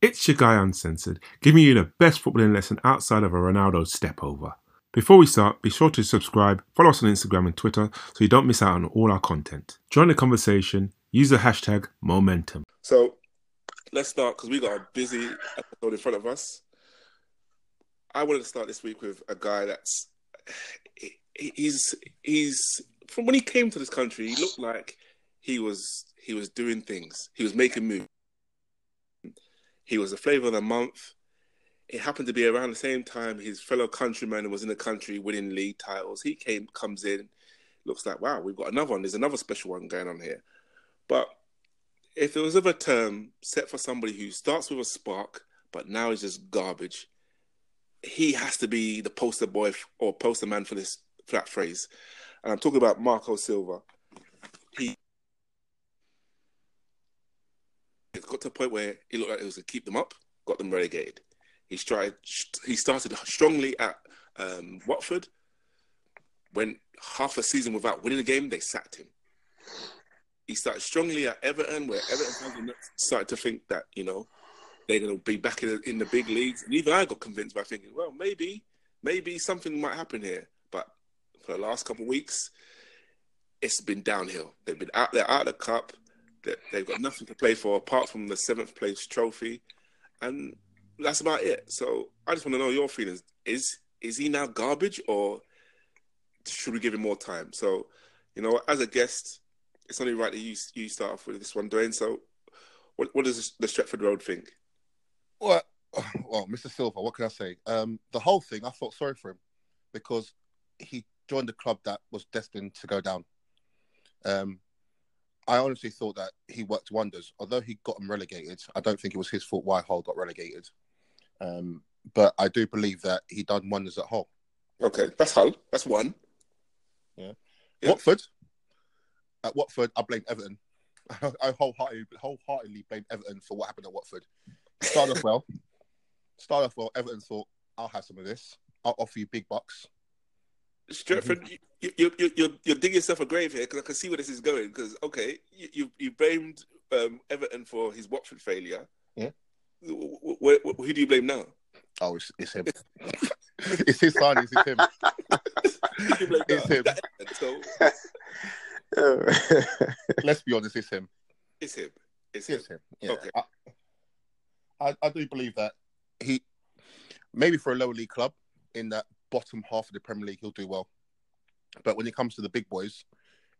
It's your guy Uncensored, giving you the best footballing lesson outside of a Ronaldo step over. Before we start, be sure to subscribe, follow us on Instagram and Twitter so you don't miss out on all our content. Join the conversation, use the hashtag momentum. So let's start because we got a busy episode in front of us. I wanted to start this week with a guy that's he's he's from when he came to this country, he looked like he was he was doing things. He was making moves. He was the flavor of the month it happened to be around the same time his fellow countryman was in the country winning league titles. He came, comes in, looks like, wow, we've got another one. There's another special one going on here. But if there was ever a term set for somebody who starts with a spark, but now is just garbage, he has to be the poster boy or poster man for this flat phrase. And I'm talking about Marco Silva. He got to a point where he looked like he was to keep them up, got them relegated. He tried. He started strongly at um, Watford. Went half a season without winning a game. They sacked him. He started strongly at Everton, where Everton started to think that you know they're going to be back in the, in the big leagues. And even I got convinced by thinking, well, maybe, maybe something might happen here. But for the last couple of weeks, it's been downhill. They've been out. They're out of the cup. They've got nothing to play for apart from the seventh place trophy, and that's about it. So I just want to know your feelings. Is is he now garbage, or should we give him more time? So, you know, as a guest, it's only right that you you start off with this one, Dwayne. So, what what does the Stretford Road think? Well, well, Mr. Silva, what can I say? Um, the whole thing, I felt sorry for him because he joined a club that was destined to go down. Um, I honestly thought that he worked wonders. Although he got him relegated, I don't think it was his fault why Hull got relegated. Um, but I do believe that he done wonders at Hull. Okay, that's Hull. That's one. Yeah. yeah. Watford. At Watford, I blame Everton. I wholeheartedly, wholeheartedly blame Everton for what happened at Watford. Start off well. Start off well. Everton thought, I'll have some of this. I'll offer you big bucks. Stretford, mm-hmm. you, you, you, you, you're digging yourself a grave here because I can see where this is going. Because, okay, you, you, you blamed um, Everton for his Watford failure. Yeah. Wh- wh- who do you blame now? Oh, it's, it's him. it's his signing. It's him. it's him. So, let's be honest. It's him. It's him. It's, it's him. him. Yeah. Okay. I, I, I do believe that he maybe for a lower league club in that bottom half of the Premier League he'll do well, but when it comes to the big boys,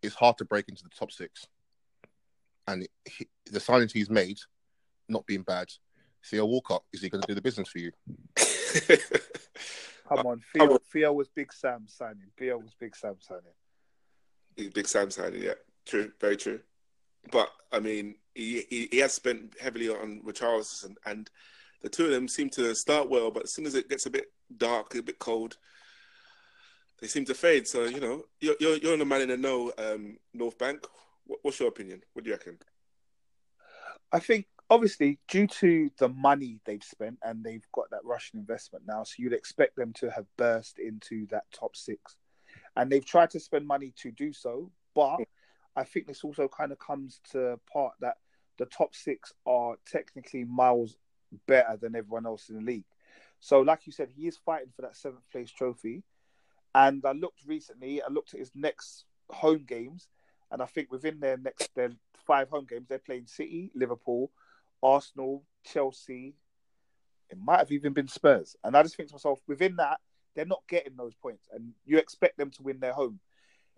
it's hard to break into the top six. And he, the signings he's made, not being bad, Theo Walcott, is he going to do the business for you? Come on, Theo, Theo was Big Sam signing. Theo was Big Sam signing. Big Sam signing, yeah. True, very true. But, I mean, he, he, he has spent heavily on Richarlison, and the two of them seem to start well, but as soon as it gets a bit dark, a bit cold, they seem to fade. So, you know, you're, you're, you're the man in the know, um, North Bank. What, what's your opinion? What do you reckon? I think obviously due to the money they've spent and they've got that Russian investment now, so you'd expect them to have burst into that top six. And they've tried to spend money to do so, but I think this also kind of comes to part that the top six are technically miles better than everyone else in the league. So, like you said, he is fighting for that seventh place trophy. And I looked recently, I looked at his next home games, and I think within their next their five home games, they're playing City, Liverpool, Arsenal, Chelsea. It might have even been Spurs. And I just think to myself, within that, they're not getting those points, and you expect them to win their home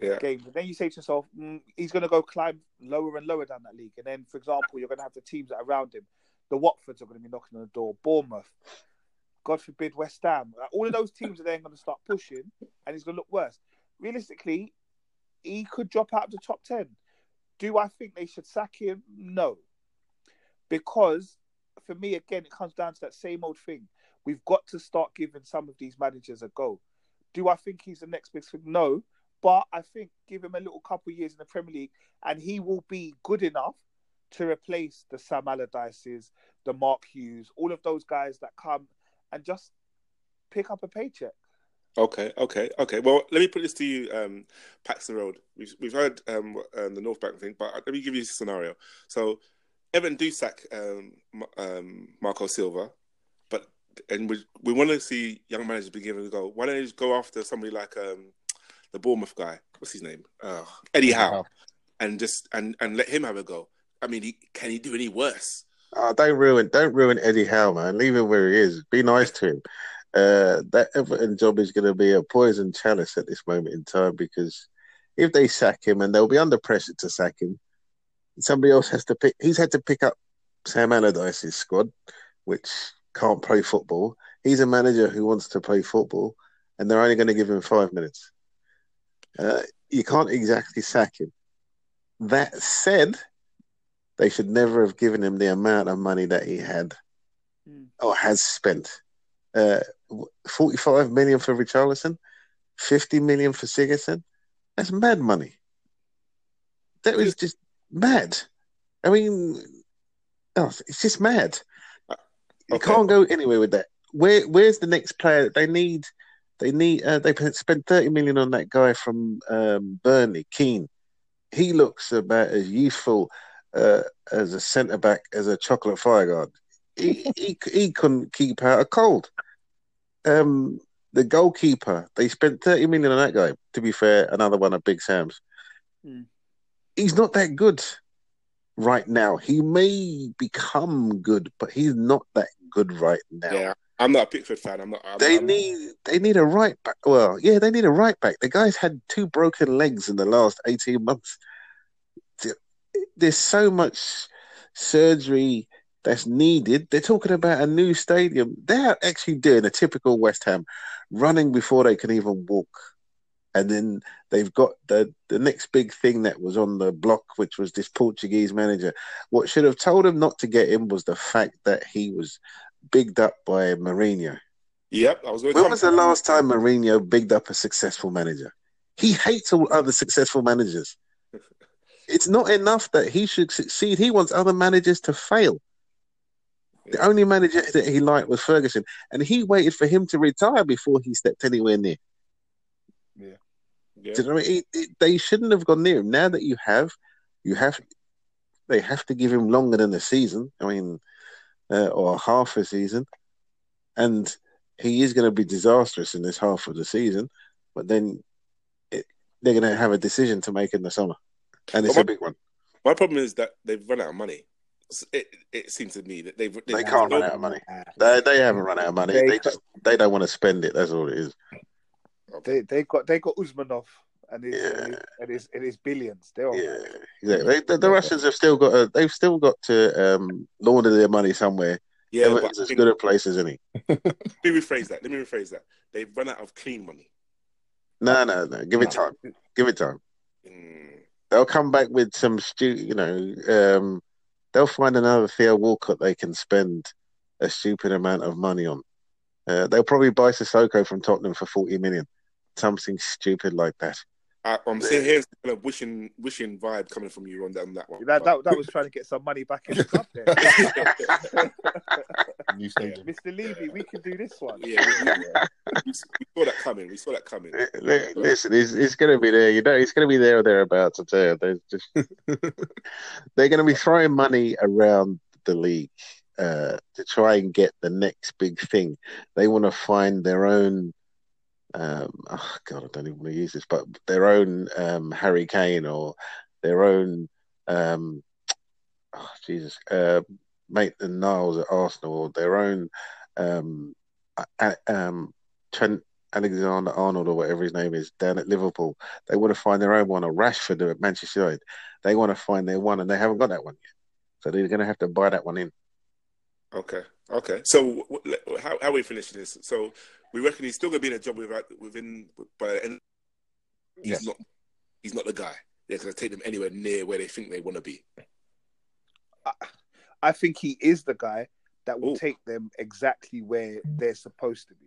yeah. games. And then you say to yourself, mm, he's going to go climb lower and lower down that league. And then, for example, you're going to have the teams that are around him. The Watfords are going to be knocking on the door. Bournemouth, God forbid, West Ham. All of those teams are then going to start pushing, and he's going to look worse. Realistically, he could drop out of the top 10. Do I think they should sack him? No. Because for me, again, it comes down to that same old thing. We've got to start giving some of these managers a go. Do I think he's the next big thing? No. But I think give him a little couple years in the Premier League and he will be good enough to replace the Sam Allardyces, the Mark Hughes, all of those guys that come and just pick up a paycheck. Okay, okay, okay. Well, let me put this to you, um, Paxton Road. We've we've heard um, um, the North Bank thing, but let me give you a scenario. So Evan do sack um, um, Marco Silva, but and we we want to see young managers be given a go. Why don't you just go after somebody like um, the Bournemouth guy? What's his name? Uh, Eddie Howe, and just and and let him have a go. I mean, he, can he do any worse? Oh, don't ruin, don't ruin Eddie Howe, man. Leave him where he is. Be nice to him. Uh, that Everton job is going to be a poison chalice at this moment in time because if they sack him and they'll be under pressure to sack him, somebody else has to pick. He's had to pick up Sam Allardyce's squad, which can't play football. He's a manager who wants to play football, and they're only going to give him five minutes. Uh, you can't exactly sack him. That said, they should never have given him the amount of money that he had mm. or has spent. Uh, 45 million for Richarlison, 50 million for Sigurdsson. That's mad money. That was just mad. I mean, oh, it's just mad. You okay. can't go anywhere with that. Where Where's the next player? They need. They need. Uh, they spent thirty million on that guy from um, Burnley, Keane. He looks about as useful uh, as a centre back as a chocolate fire guard. He, he he couldn't keep out a cold. Um, the goalkeeper, they spent thirty million on that guy. To be fair, another one of Big Sam's. Hmm he's not that good right now. He may become good, but he's not that good right now. Yeah, I'm not a Pickford fan. I'm not. I'm, they I'm, need they need a right back. Well, yeah, they need a right back. The guy's had two broken legs in the last eighteen months. There's so much surgery that's needed. They're talking about a new stadium. They're actually doing a typical West Ham, running before they can even walk and then they've got the the next big thing that was on the block, which was this Portuguese manager. What should have told him not to get in was the fact that he was bigged up by Mourinho. Yep, I was. When was the last time Mourinho bigged up a successful manager? He hates all other successful managers. It's not enough that he should succeed. He wants other managers to fail. The only manager that he liked was Ferguson, and he waited for him to retire before he stepped anywhere near. Yeah. yeah. Do you know what I mean? It, it, they shouldn't have gone near him. Now that you have, you have, they have to give him longer than a season. I mean, uh, or half a season, and he is going to be disastrous in this half of the season. But then it, they're going to have a decision to make in the summer, and it's my, a big one. My problem is that they've run out of money. It, it seems to me that they've, they've they can't run out of money. They they haven't run out of money. They, they just they don't want to spend it. That's all it is. They they got they got Usmanov and his, yeah. and, his and his and his billions. They're yeah, exactly. the, the, Russians have still got a, they've still got to um, launder their money somewhere. Yeah, Everton's as good a place as any. Let me rephrase that. Let me rephrase that. They've run out of clean money. No, no, no. Give it time. Give it time. Mm. They'll come back with some stu. You know, um, they'll find another Theo Walcott they can spend a stupid amount of money on. Uh, they'll probably buy Sissoko from Tottenham for forty million something stupid like that. I, am seeing here kind of wishing, wishing vibe coming from you on that, on that one. That, that, that was trying to get some money back in the club. There, New. Mr. Levy, we can do this one. Yeah, we, we, we, saw that coming. We saw that coming. Listen, it's, it's going to be there. You know, it's going to be there or thereabouts. I tell you, they're just they're going to be throwing money around the league uh, to try and get the next big thing. They want to find their own um, oh God, I don't even want to use this, but their own um, Harry Kane or their own um, oh, Jesus, uh, Maitland Niles at Arsenal or their own um, um, Trent Alexander Arnold or whatever his name is down at Liverpool. They want to find their own one, or Rashford at Manchester United. They want to find their one, and they haven't got that one yet. So they're going to have to buy that one in. Okay. Okay. So how how are we finishing this? So we reckon he's still going to be in a job within, within by the end. He's yes. not. He's not the guy. They're going to take them anywhere near where they think they want to be. I, I think he is the guy that will Ooh. take them exactly where they're supposed to be.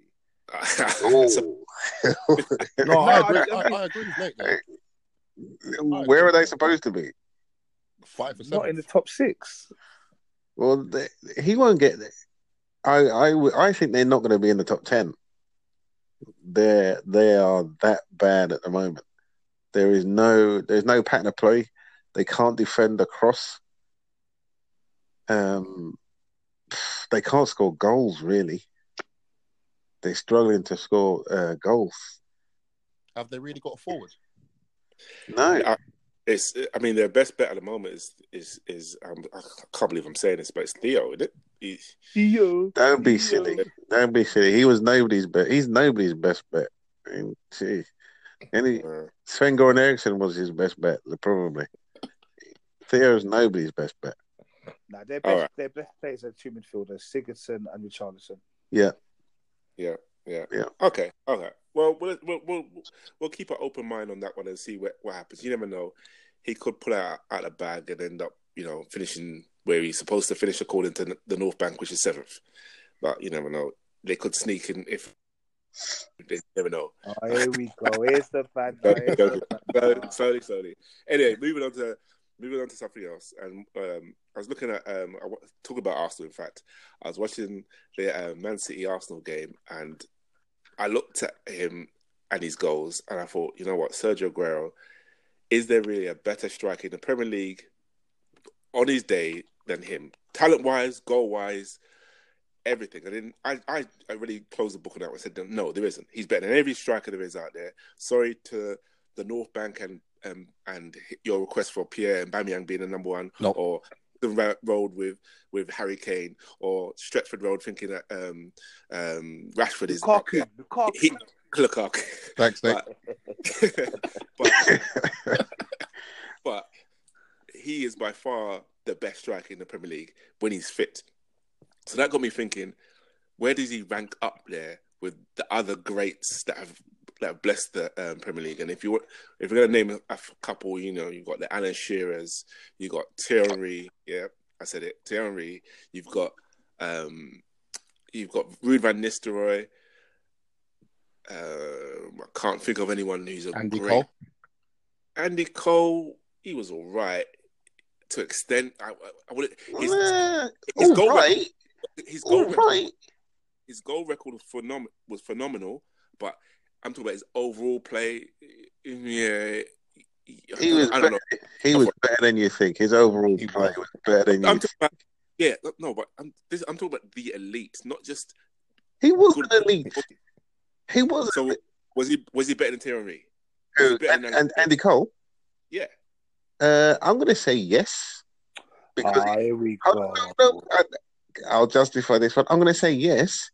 no, I agree. I, I agree with mate. Where are they supposed to be? Five or seven. Not in the top six. Well, they, he won't get there. I, I, I think they're not going to be in the top ten. They're they are that bad at the moment. There is no there's no pattern of play. They can't defend across. um, they can't score goals really. They're struggling to score uh, goals. Have they really got a forward? No, I- It's. I mean, their best bet at the moment is is is. Um, I can't believe I'm saying this, but it's Theo, isn't it? He, Theo. don't be Theo. silly. Don't be silly. He was nobody's bet. He's nobody's best bet. I mean, gee. Any Sven Goran Eriksson was his best bet, probably. Theo's nobody's best bet. Nah, their All best, right. their best players are two midfielders, Sigurdsson and Richarlison. Yeah, Yeah, yeah, Yeah. Okay, okay. Well, we'll we'll we'll, we'll keep an open mind on that one and see what, what happens. You never know. He could pull out out of bag and end up, you know, finishing where he's supposed to finish according to the North Bank, which is seventh. But you never know. They could sneak in if they never know. Oh, here we go. Here's the bad Go- guy. Here's go- the bad slowly, slowly, slowly. Anyway, moving on to moving on to something else. And um, I was looking at um, I talk about Arsenal. In fact, I was watching the uh, Man City Arsenal game, and I looked at him and his goals, and I thought, you know what, Sergio Aguero, is there really a better striker in the Premier League on his day than him? Talent wise, goal wise. Everything, and then I, I, I really closed the book on that one. and said, no, there isn't. He's better than every striker there is out there. Sorry to the North Bank and um, and your request for Pierre Aubameyang being the number one, No. or the road with with Harry Kane, or Stretford Road thinking that um, um, Rashford is Lukaku. Lukaku. He, Lukaku. Thanks, Nick. but, but but he is by far the best striker in the Premier League when he's fit. So that got me thinking, where does he rank up there with the other greats that have that have blessed the um, Premier League? And if you want, if you're gonna name a, a couple, you know, you've got the Alan Shearers, you got Thierry, yeah, I said it, Thierry. You've got um, you've got Ruud van Nistelrooy. Um, I can't think of anyone who's a Andy great Cole. Andy Cole, he was all right to extend. I, I, I would his, Uh, his goal right, record, his goal record, right. his goal record was, phenom- was phenomenal, but I'm talking about his overall play. Yeah, He was I don't know. better, he was better than you think. His overall He play was. was better than I'm you. talking about, yeah, no, but I'm this, I'm talking about the elite, not just He was good. an elite. He was So was he was he better than Thierry? And, than- and Andy Cole. Yeah. Uh, I'm going to say yes because Ah, here we go. no, no, I, I'll justify this one. I'm going to say yes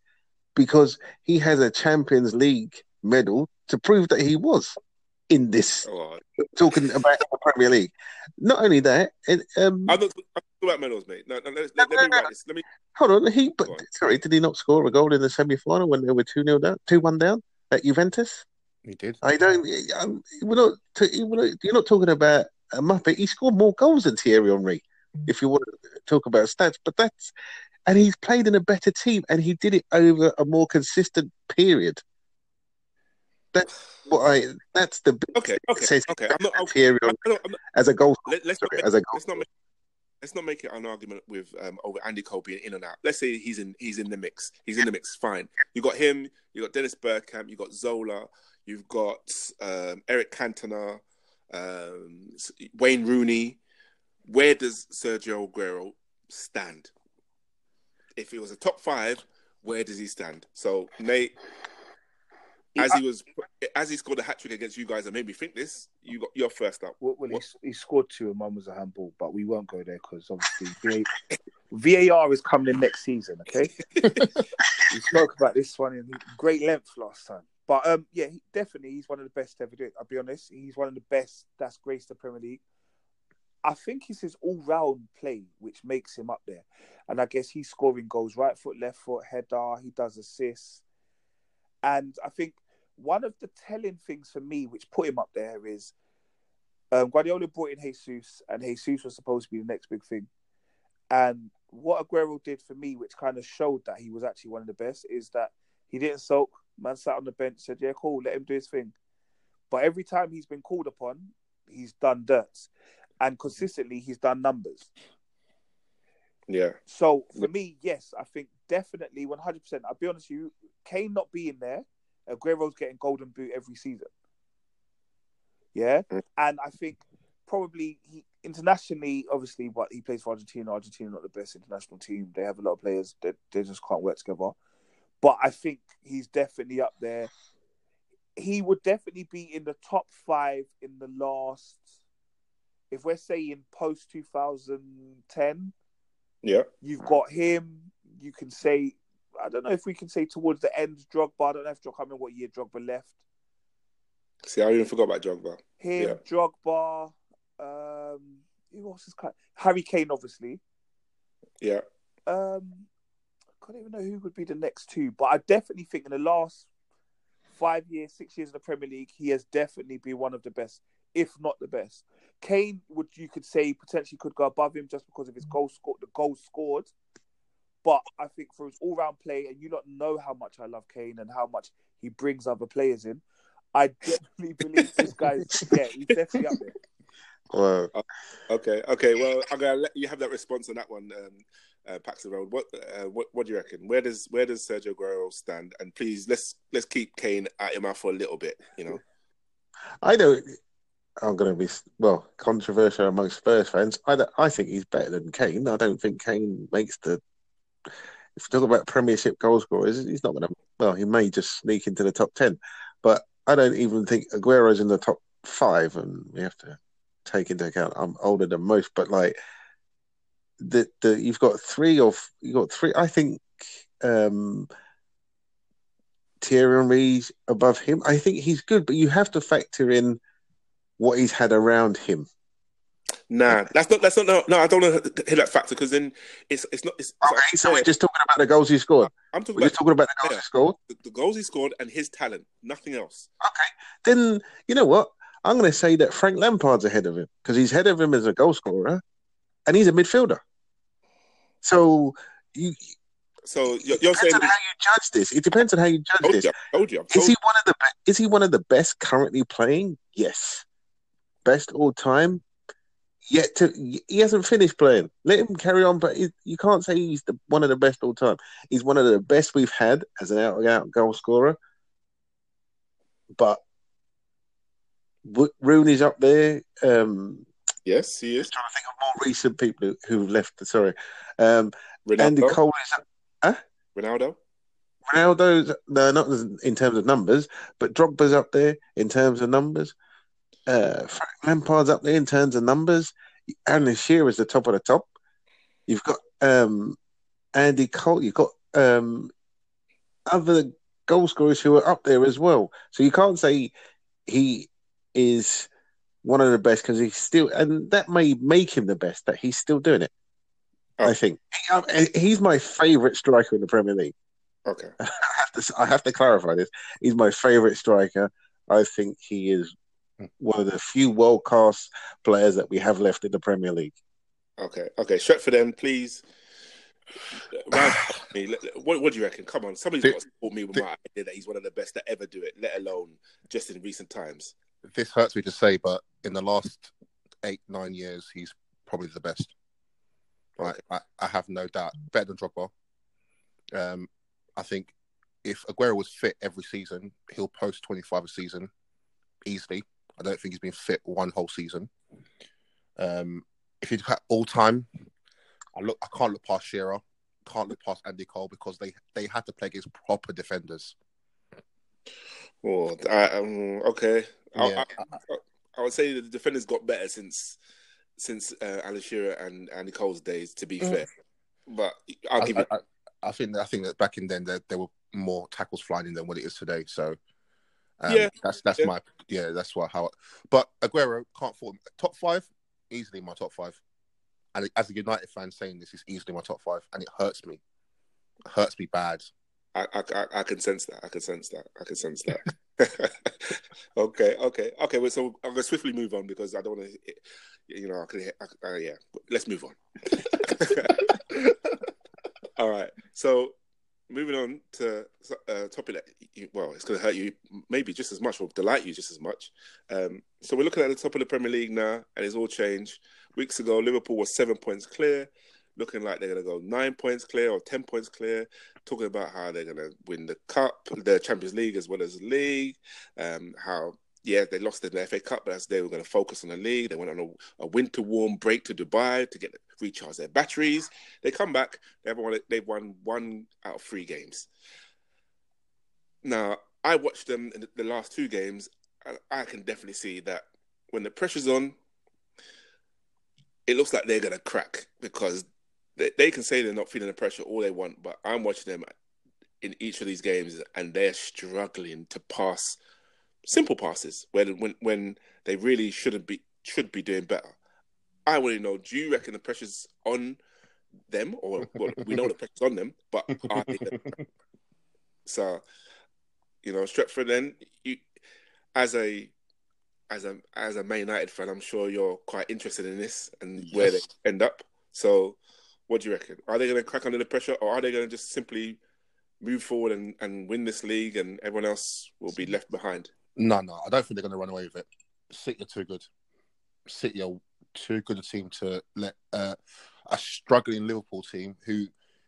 because he has a Champions League medal to prove that he was in this. Oh, Talking about the Premier League. Not only that, it, um, I'm not talking about medals, mate. No, no, let, let, let me write this. Let me. hold on. He, but on. sorry, did he not score a goal in the semi-final when they were two 0 down, two one down at Juventus? He did. I don't. I'm, we're not. We're not. You're not talking about a muppet. He scored more goals than Thierry Henry. If you want to talk about stats, but that's and he's played in a better team, and he did it over a more consistent period. That's what I. That's the Okay, okay, okay. I'm not. Okay, Thierry I'm I'm as a goal. let, let's not as a goal. let's not make, let's not make it an argument with um, over Andy Cole being in and out. Let's say he's in he's in the mix. He's in the mix. Fine. You got him. You got Dennis Bergkamp. You got Zola. You've got um, Eric Cantona, um, Wayne Rooney. Where does Sergio Aguero stand? If it was a top five, where does he stand? So Nate, as he was, as he scored a hat trick against you guys, and made me think this. You got your first up. Well, well he, he scored two and one was a handball, but we won't go there because obviously VA, VAR is coming in next season. Okay, we spoke about this one in great length last time, but um, yeah, he, definitely he's one of the best to ever do it. I'll be honest, he's one of the best that's graced the Premier League. I think it's his all-round play which makes him up there, and I guess he's scoring goals right foot, left foot, header. He does assists, and I think one of the telling things for me which put him up there is um, Guardiola brought in Jesus, and Jesus was supposed to be the next big thing. And what Aguero did for me, which kind of showed that he was actually one of the best, is that he didn't sulk. Man sat on the bench, said, "Yeah, cool, let him do his thing." But every time he's been called upon, he's done dirt, and consistently he's done numbers. Yeah. So for me, yes, I think definitely 100%. I'll be honest with you, Kane not being there, Aguero's getting golden boot every season. Yeah. Mm. And I think probably he internationally, obviously, what he plays for Argentina. Argentina not the best international team. They have a lot of players that they just can't work together. But I think he's definitely up there. He would definitely be in the top five in the last. If we're saying post 2010, Yeah. you've got him. You can say, I don't know if we can say towards the end, Drogba. I don't know if I can't remember what year Drogba left. See, I even forgot about Drogba. Him, Yeah. Drogba. Um, who else is kind? Harry Kane, obviously. Yeah. Um, I can't even know who would be the next two, but I definitely think in the last five years, six years in the Premier League, he has definitely been one of the best, if not the best. Kane would you could say potentially could go above him just because of his goal score, the goals scored. But I think for his all round play, and you don't know how much I love Kane and how much he brings other players in. I definitely believe this guy's yeah, he's definitely up there. Well, Okay. Okay. Well, I'm gonna let you have that response on that one, um, uh, Paxton Road. What, uh, what, what do you reckon? Where does where does Sergio Aguero stand? And please, let's let's keep Kane out your mouth for a little bit. You know. I don't. I'm going to be well controversial amongst Spurs fans. I I think he's better than Kane. I don't think Kane makes the. If you talk about Premiership goal scorers, he's not going to. Well, he may just sneak into the top ten, but I don't even think Aguero's in the top five, and we have to take into account I'm older than most. But like, the the you've got three or you got three. I think um Thierry Henry's above him. I think he's good, but you have to factor in what he's had around him. Nah, that's not that's not no. no I don't want to hit that factor because then it's it's not. It's, it's Okay, so we're just talking about the goals he scored. I'm talking We're just talking about the goals yeah. he scored. the, the goals he scored and his talent, nothing else. Okay, then you know what? I'm going to say that Frank Lampard's ahead of him because he's ahead of him as a goal scorer, and he's a midfielder. So you, So you're, you're depends saying on how you judge this. It depends on how you judge told this. you, told you, I Is he one of the be- is he one of the best currently playing? Yes. Best all time. Yet to he hasn't finished playing. Let him carry on, but he, you can't say he's the, one of the best all time. He's one of the best we've had as an out and out goal scorer. But Rooney's up there. Um, Yes, he is. trying to think of more recent people who, who've left. Sorry, um, Ronaldo. Andy Cole is up. Ronaldo. Ronaldo's no, not in terms of numbers, but Drogba's up there in terms of numbers. Uh, Frank Lampard's up there in terms of numbers. Alan Shearer's the top of the top. You've got um, Andy Cole. You've got um, other goal scorers who are up there as well. So you can't say he is one of the best because he's still, and that may make him the best that he's still doing it. Oh. I think He- um, he's my favourite striker in the Premier League. Okay. I have to I have to clarify this. He's my favourite striker. I think he is one of the few world class players that we have left in the Premier League. Okay. Okay. Stretford, then, please. Me. Let- let- What, what do you reckon? Come on, somebody's got to support me with my idea that he's one of the best to ever do it, let alone just in recent times. This hurts me to say, but in the last eight, nine years, he's probably the best. Right, I, I have no doubt. Better than Drogba. Um, I think if Aguero was fit every season, he'll post 25 a season easily. I don't think he's been fit one whole season. Um, if you look at all time, I look. I can't look past Shearer. Can't look past Andy Cole because they they had to play against proper defenders. Oh, I, um, okay. I, Yeah. I, I would say the defenders got better since since uh, Alan Shearer and Andy Cole's days. To be Mm. fair, but I'll I, give you. I, think I think that back in then there, there were more tackles flying in than what it is today. So um, Yeah, that's that's yeah. my yeah that's what how. But Aguero can't him. top five easily my top five, and as a United fan saying this is easily my top five, and it hurts me, it hurts me bad. I, I, I, can sense that. I can sense that. I can sense that. okay, okay, okay. Well, so I'm gonna swiftly move on because I don't want to. You know, I uh, yeah, let's move on. All right. So moving on to a topic that well, it's going to hurt you maybe just as much or delight you just as much. Um, so we're looking at the top of the Premier League now, and it's all changed. Weeks ago, Liverpool was seven points clear, looking like they're going to go nine points clear or ten points clear. Talking about how they're going to win the cup, the Champions League as well as the league, um, how yeah, they lost in the FA Cup, but as they were going to focus on the league, they went on a, a, winter warm break to Dubai to get recharge their batteries. They come back, they've won, they've won one out of three games. Now, I watched them in the last two games, and I can definitely see that when the pressure's on, it looks like they're going to crack because they, they can say they're not feeling the pressure all they want, but I'm watching them in each of these games, and they're struggling to pass simple passes when when when they really shouldn't be should be doing better. I want to know: Do you reckon the pressure's on them, or well, we know the pressure's on them, but are they? so, you know, Stretford. Then you, as a as a as a Man United fan, I'm sure you're quite interested in this and yes. where they end up. So, what do you reckon? Are they going to crack under the pressure, or are they going to just simply move forward and, and win this league, and everyone else will be left behind? No, no, I don't think they're going to run away with it. City are too good. City are too good a team to let uh, a struggling Liverpool team, who,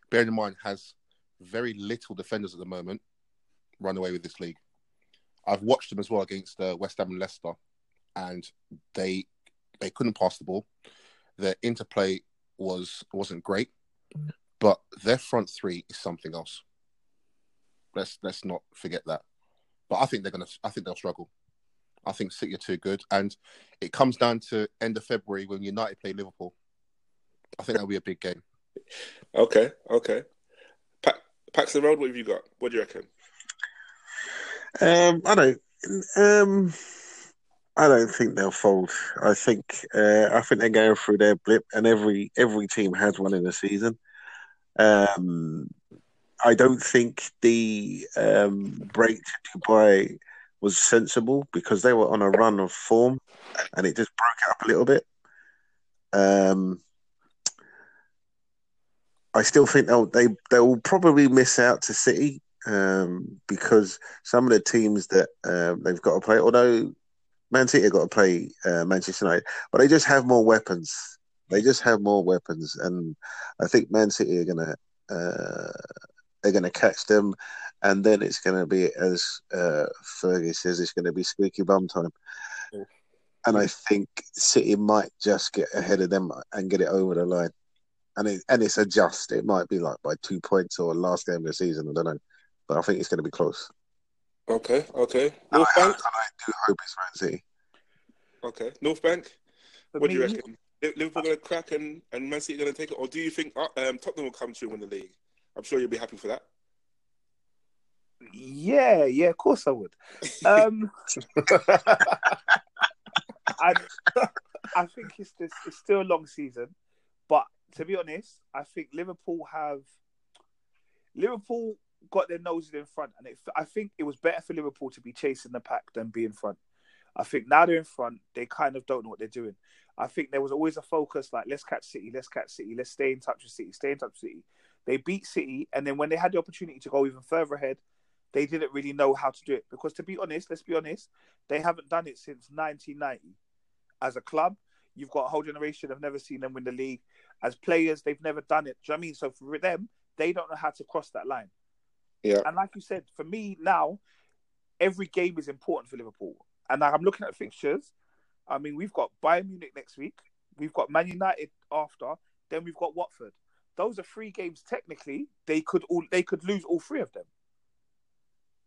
bearing in mind, has very little defenders at the moment, run away with this league. I've watched them as well against uh, West Ham and Leicester, and they they couldn't pass the ball. Their interplay was wasn't great, but their front three is something else. Let's let's not forget that. But I think they're gonna. I think they'll struggle. I think City are too good, and it comes down to end of February when United play Liverpool. I think that'll be a big game. Okay, okay. Pa- Paxton Road, what have you got? What do you reckon? Um, I don't. Um, I don't think they'll fold. I think. Uh, I think they're going through their blip, and every every team has one in a season. Um, I don't think the um, break to Dubai was sensible because they were on a run of form, and it just broke it up a little bit. Um, I still think they'll they they'll probably miss out to City um, because some of the teams that um, they've got to play, although Man City have got to play uh, Manchester United, but they just have more weapons. They just have more weapons, and I think Man City are gonna uh, they're gonna catch them, and then it's gonna be as uh, Fergie says, it's gonna be squeaky bum time. And I think City might just get ahead of them and get it over the line. And it, and it's a just. It might be like by two points or last game of the season. I don't know, but I think it's going to be close. Okay, okay. North I, Bank. I, I do hope it's Man City. Okay, North Bank. what do you reckon? Liverpool going to crack and, and Man City going to take it, or do you think uh, um, Tottenham will come to win the league? I'm sure you'll be happy for that. Yeah, yeah, of course I would. Um, I, I think it's this, it's still a long season, but to be honest, I think Liverpool have Liverpool got their noses in front, and it, I think it was better for Liverpool to be chasing the pack than be in front. I think now they're in front, they kind of don't know what they're doing. I think there was always a focus like let's catch City, let's catch City, let's stay in touch with City, stay in touch with City. They beat City, and then when they had the opportunity to go even further ahead, they didn't really know how to do it. Because to be honest, let's be honest, they haven't done it since 1990. As a club, you've got a whole generation have never seen them win the league. As players, they've never done it. Do you know I mean? So for them, they don't know how to cross that line. Yeah. And like you said, for me now, every game is important for Liverpool. And I'm looking at fixtures. I mean, we've got Bayern Munich next week. We've got Man United after. Then we've got Watford. Those are three games. Technically, they could all they could lose all three of them.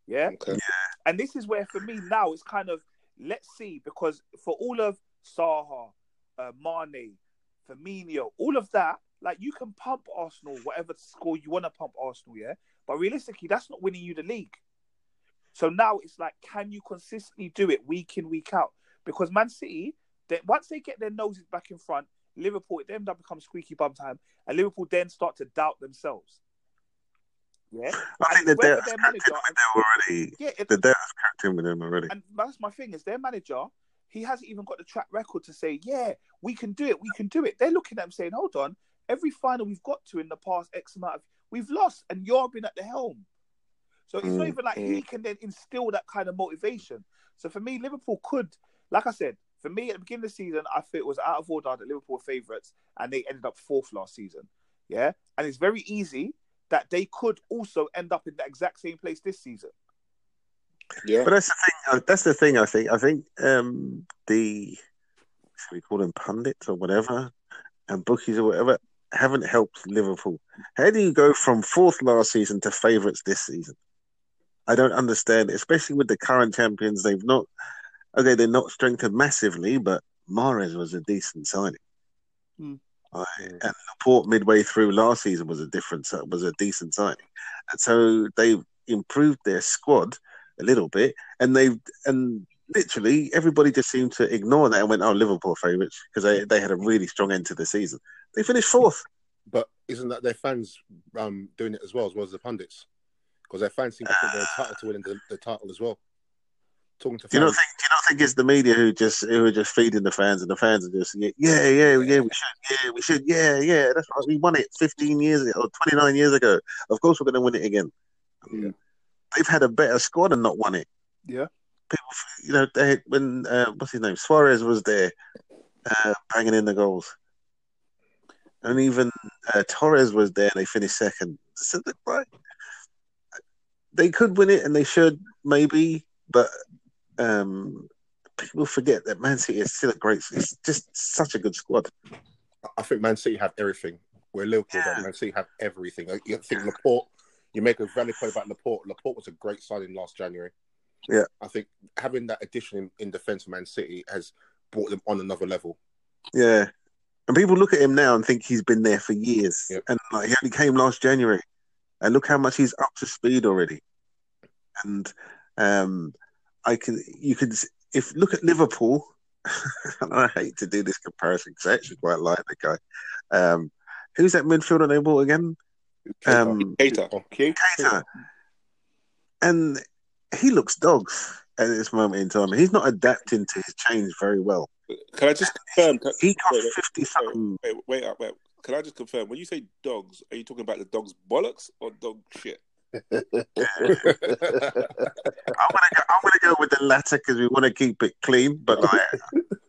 Yeah. Okay. And this is where, for me now, it's kind of let's see because for all of Salah, uh, Mane, Firmino, all of that, like you can pump Arsenal whatever score you want to pump Arsenal, yeah. But realistically, that's not winning you the league. So now it's like, can you consistently do it week in, week out? Because Man City, they, once they get their noses back in front, Liverpool, it then becomes squeaky bum time, and Liverpool then start to doubt themselves. Yeah, I think the debt their manager already. Yeah, it, the debt has cracked in with them already. And that's my thing is their manager. He hasn't even got the track record to say, yeah, we can do it, we can do it. They're looking at him saying, hold on, every final we've got to in the past X amount of, we've lost, and you're been at the helm. So it's mm, not even like mm. he can then instill that kind of motivation. So for me, Liverpool could, like I said, for me at the beginning of the season, I feel it was out of order that Liverpool were favourites, and they ended up fourth last season. Yeah, and it's very easy that they could also end up in the exact same place this season. Yeah. But that's the thing. uh, That's the thing. I think. I think um, the should we call them pundits or whatever, and bookies or whatever, haven't helped Liverpool. How do you go from fourth last season to favourites this season? I don't understand, especially with the current champions. They've not. Okay, they're not strengthened massively, but Mahrez was a decent signing. Hmm. I- and Laporte midway through last season was a different was a decent signing, and so they've improved their squad a little bit, and they've and literally everybody just seemed to ignore that and went, "Oh, Liverpool favourites," because they they had a really strong end to the season. They finished fourth. But isn't that their fans um, doing it as well, as well as the pundits? Because their fans seem to think they're entitled to winning the, the title as well. Talking to Do you not fans, think? Do you not think it's the media who just who are just feeding the fans, and the fans are just yeah, yeah, yeah, yeah, we should, yeah, we should, yeah, yeah. That's right. We won it 15 years ago, or 29 years ago. Of course, we're going to win it again. Yeah. They've had a better squad and not won it. Yeah. People, you know, they when uh, what's his name, Suarez was there, uh, banging in the goals, and even uh, Torres was there. and They finished second. So they- right, they could win it, and they should maybe, but um, people forget that Man City is still a great. It's just such a good squad. I think Man City have everything. We're Liverpool Yeah. Man City have everything. You think Laporte, you make a valid point about Laporte. Laporte was a great signing last January. Yeah. I think having that addition in, in defence for Man City has brought them on another level. Yeah, and people look at him now and think he's been there for years, Yep. and like he only came last January, and look how much he's up to speed already. And um, I can, you could, if look at Liverpool. and I hate to do this comparison because I actually quite like the guy. Um, who's that midfielder they bought again? Um, Keita. Oh, Keita. And he looks dogs at this moment in time. He's not adapting to his change very well. Can I just confirm? Can, He got Wait, wait, fifty something. wait, wait, wait, wait. Can I just confirm? When you say dogs, are you talking about the dog's bollocks or dog shit? I'm gonna go, I'm gonna go with the latter because we want to keep it clean. But like,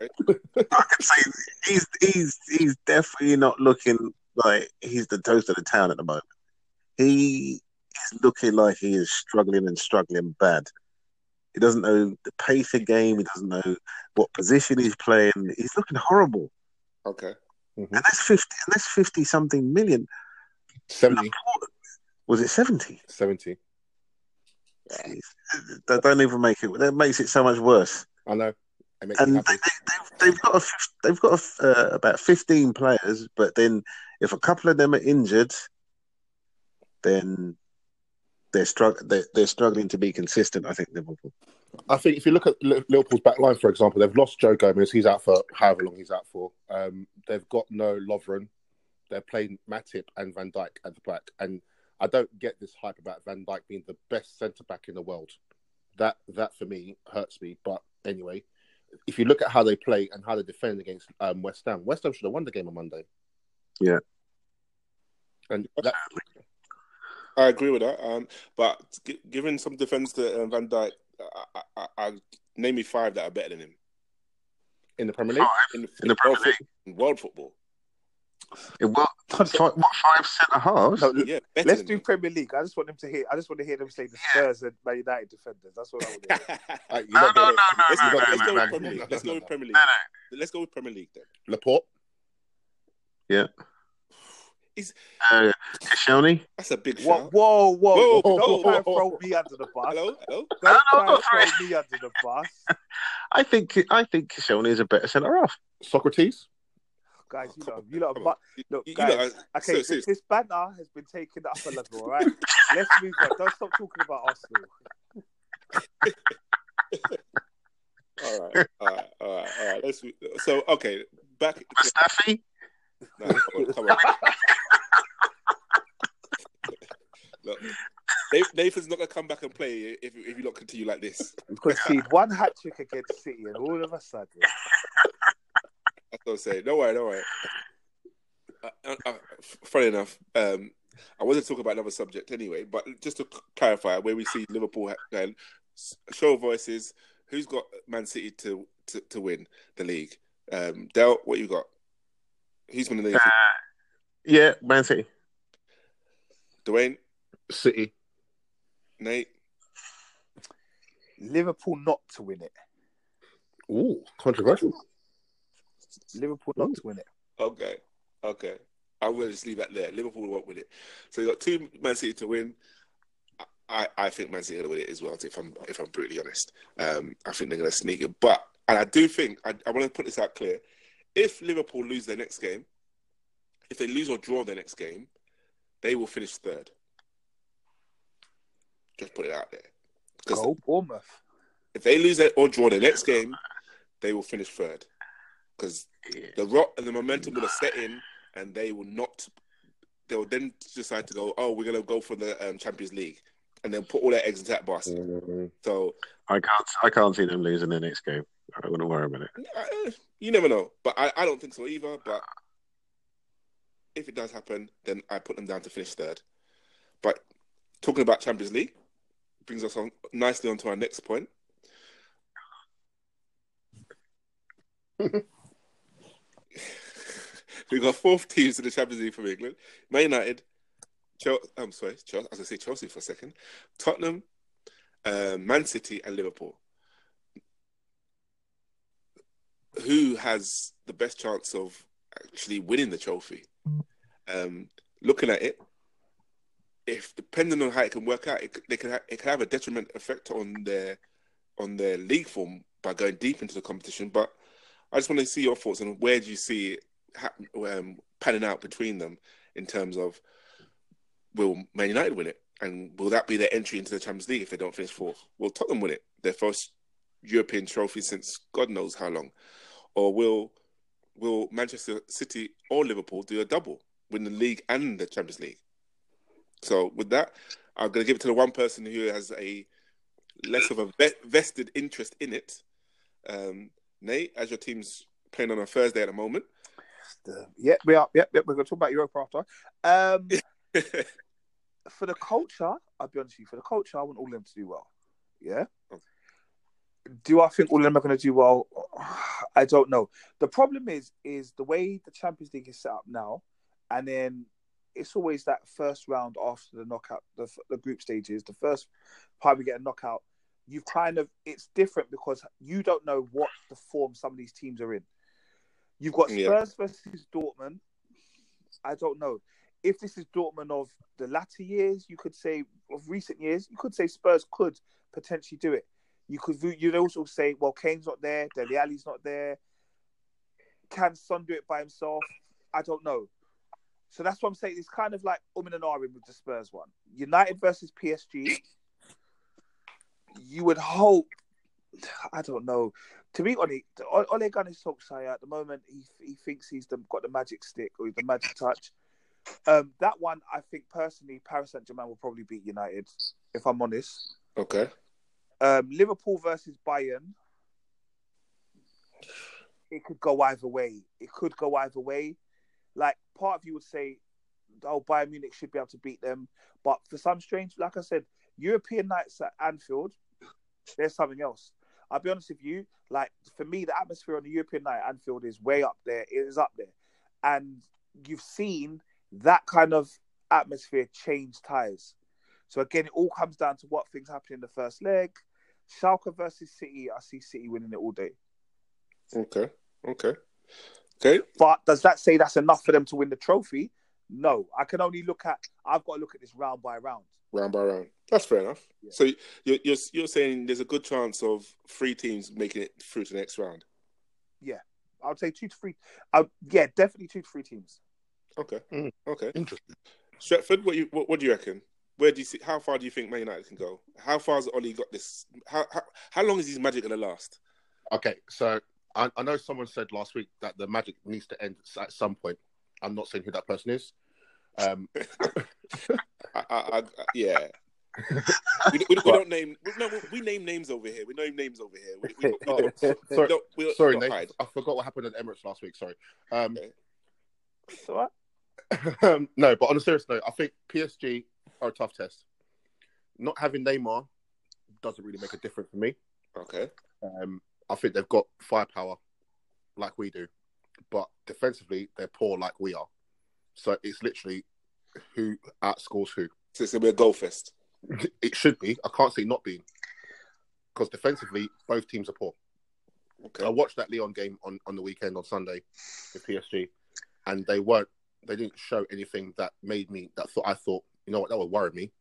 I can say he's he's he's definitely not looking like he's the toast of the town at the moment. He is looking like he is struggling and struggling bad. He doesn't know the pace of game. He doesn't know what position he's playing. He's looking horrible. Okay. And that's fifty. And that's fifty something million. 70, Was it seventy? 70. Jeez. That don't even make it. That makes it so much worse. I know. It makes me and they, they, they've, they've got a, they've got a, uh, about fifteen players, but then if a couple of them are injured, then they're strugg- they're, they're struggling to be consistent. I think Liverpool. I think if you look at Li- Liverpool's back line, for example, they've lost Joe Gomez. He's out for however long he's out for. Um, they've got no Lovren. They're playing Matip and Van Dijk at the back. And I don't get this hype about Van Dijk being the best centre back in the world. That that for me hurts me. But anyway, if you look at how they play and how they defend against um, West Ham, West Ham should have won the game on Monday. Yeah. And that, I agree with that. Um, but g- given some defense to uh, Van Dijk, I, I, I, name me five that are better than him in the Premier League, in, In the Premier world, League, fo- in world football. it, what, five, what five centre halves? No, Yeah, let's do him. Premier League. I just want them to hear. I just want to hear them say the Spurs and Man United defenders. That's what I want to hear. You're No, no, no, let's, no, go, no, let's no, go no, with no. Premier League. Let's go with Premier League. No, no. Let's go with Premier League then. Laporte. Uh, Koscielny? That's a big Whoa, shout. whoa, whoa! Whoa, Don't try and whoa. throw me under the bus. Hello, hello. Don't No, no, try no, throw me under the bus, I think I think Koscielny is a better centre half. Sokratis. guys. You know, you know. Come But on. look, You- you know, uh, okay, so- this, so- this banner has been taken up a level. All right, let's move on. Don't stop talking about Arsenal. All right, all right, all right, all right. Let's. So okay, back. Mustafi? No, come on, come on. Look, Dave, Nathan's not gonna come back and play if if you not continue like this. We concede one hat trick against City, and all of a sudden, That's what I'm saying. Don't worry, don't worry. Uh, uh, uh, funny enough, um, I wasn't talking about another subject anyway, but just to clarify, where we see Liverpool ha- going, show voices. Who's got Man City to to, to win the league? Um, Del, what you got? Who's going to lead? Uh, yeah, Man City. Dwayne, City. Nate. Liverpool not to win it. Ooh, controversial. Liverpool not to win it. Okay, okay. I will just leave that there. Liverpool won't win it. So you got two Man City to win. I, I think Man City are going to win it as well. If I'm if I'm brutally honest, um, I think they're going to sneak it. But and I do think I, I want to put this out clear. If Liverpool lose their next game, if they lose or draw their next game, they will finish third. Just put it out there. Because Go Bournemouth. if they lose their, or draw the next game, they will finish third. Because the rock and the momentum will have set in, and they will not. They will then decide to go. Oh, we're going to go for the um, Champions League, and then put all their eggs into that basket. Mm, So I can't. I can't see them losing the next game. I wouldn't want to worry about it. uh, you never know, but I, I don't think so either. But if it does happen, then I put them down to finish third. But talking about Champions League brings us on nicely onto our next point. We've got fourth teams in the Champions League from England: Man United, Chelsea, I'm sorry, Chelsea, as I say Chelsea for a second, Tottenham, uh, Man City, and Liverpool. Who has the best chance of actually winning the trophy? Um, looking at it, if depending on how it can work out, it, they can it can have a detriment effect on their on their league form by going deep into the competition. But I just want to see your thoughts on where do you see it hap- um, panning out between them in terms of will Man United win it, and will that be their entry into the Champions League if they don't finish fourth? Will Tottenham win it, their first European trophy since God knows how long, or will will Manchester City or Liverpool do a double, win the league and the Champions League? So with that, I'm going to give it to the one person who has a less of a vested interest in it. Um, Nate, as your team's playing on a Thursday at the moment, The- yeah, we are. Yep, yep. We're going to talk about Europa after. Um, for the culture, I'll be honest with you. For the culture, I want all of them to do well. Yeah. Okay. Do I think all of them are going to do well? I don't know. The problem is, is the way the Champions League is set up now, and then it's always that first round after the knockout, the, the group stages. The first time we get a knockout, you've kind of it's different because you don't know what the form some of these teams are in. You've got Yeah. Spurs versus Dortmund. I don't know if this is Dortmund of the latter years. You could say of recent years. You could say Spurs could potentially do it. You could you'd also say, well, Kane's not there, Dele Alli's not there. Can Son do it by himself? I don't know. So that's what I'm saying. It's kind of like um and ahhing with the Spurs one. United versus PSG. You would hope. I don't know. To be honest, Ole Gunnar Solskjaer at the moment, he he thinks he's the, got the magic stick or the magic touch. Um, that one, I think personally, Paris Saint Germain will probably beat United. If I'm honest, okay, um, Liverpool versus Bayern, it could go either way. It could go either way. Like part of you would say, "Oh, Bayern Munich should be able to beat them," but for some strange, like I said, European nights at Anfield, there's something else. I'll be honest with you. Like for me, the atmosphere on the European night at Anfield is way up there. It is up there, and you've seen that kind of atmosphere change ties. So again, it all comes down to what things happen in the first leg. Schalke versus City, I see City winning it all day. okay, okay, okay. But does that say that's enough for them to win the trophy? No, I can only look at. I've got to look at this round by round. Round by round, that's fair enough. Yeah. So you're, you're you're saying there's a good chance of three teams making it through to the next round. Yeah, I would say two to three. Uh, yeah, definitely two to three teams. Okay, Mm. okay. Interesting. Stretford, what you what, what do you reckon? Where do you see? How far do you think Man United can go? How far has Ollie got this? How how, how long is his magic going to last? Okay, so I, I know someone said last week that the magic needs to end at some point. I'm not saying who that person is. Um, I, I, I, yeah. we, we, we don't name. We, no, we name names over here. We name names over here. We, we, we, oh, don't, sorry, don't, we don't, sorry, Nate. hide. I forgot what happened at Emirates last week. Sorry. Um, Okay. So what? um, no, but on a serious note, I think PSG are a tough test. Not having Neymar doesn't really make a difference for me. Okay. Um, I think they've got firepower like we do, but defensively they're poor like we are. So it's literally who outscores who. So it's gonna be a goal fest. It should be. I can't see not being. because defensively both teams are poor. Okay. I watched that Lyon game on, on the weekend on Sunday with PSG, and they weren't. They didn't show anything that made me that thought I thought you know what that would worry me.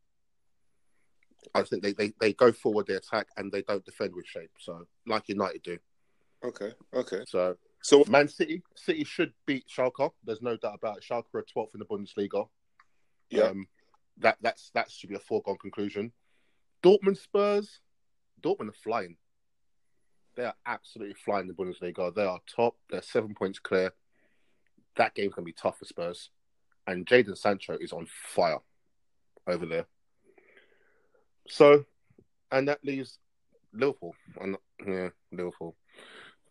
I think they, they, they go forward, they attack, and they don't defend with shape. So like United do. Okay. Okay. So So Man City City should beat Schalke. There's no doubt about it. Schalke are 12th in the Bundesliga. Yeah. Um, that that's that should be a foregone conclusion. Dortmund Spurs, Dortmund are flying. They are absolutely flying the Bundesliga. They are top. They're seven points clear. That game's gonna be tough for Spurs, and Jadon Sancho is on fire over there. So, and that leaves Liverpool. And yeah, Liverpool.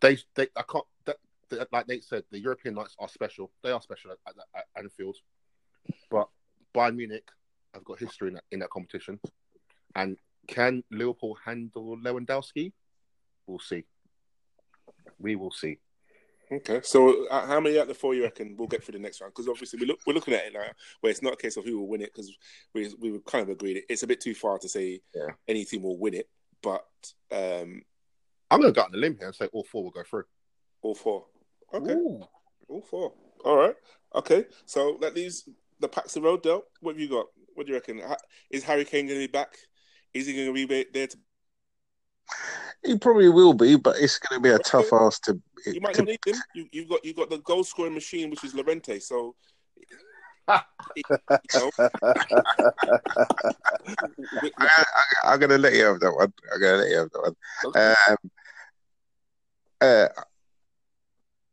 They they I can't. That, that, like Nate said, the European nights are special. They are special at, at, at Anfield, but Bayern Munich have got history in that, in that competition. And can Liverpool handle Lewandowski? We'll see. We will see. Okay, so uh, how many out of the four you reckon we'll get through the next round? Because obviously we look, we're looking at it now, where it's not a case of who will win it, because we we kind of agreed it, it's a bit too far to say Yeah. any team will win it, but um, I'm going to go out on a limb here and say all four will go through. all four. Okay, Ooh. all four. All right. Okay, so that leaves the Paxton Road. Del, what have you got? What do you reckon? Is Harry Kane going to be back? Is he going to be there to? He probably will be, but it's going to be a tough ask to. You might to not need him. You, you've got you've got the goal scoring machine, which is Llorente. So. I, I, am going to let you have that one. I'm going to let you have that one. Um, uh,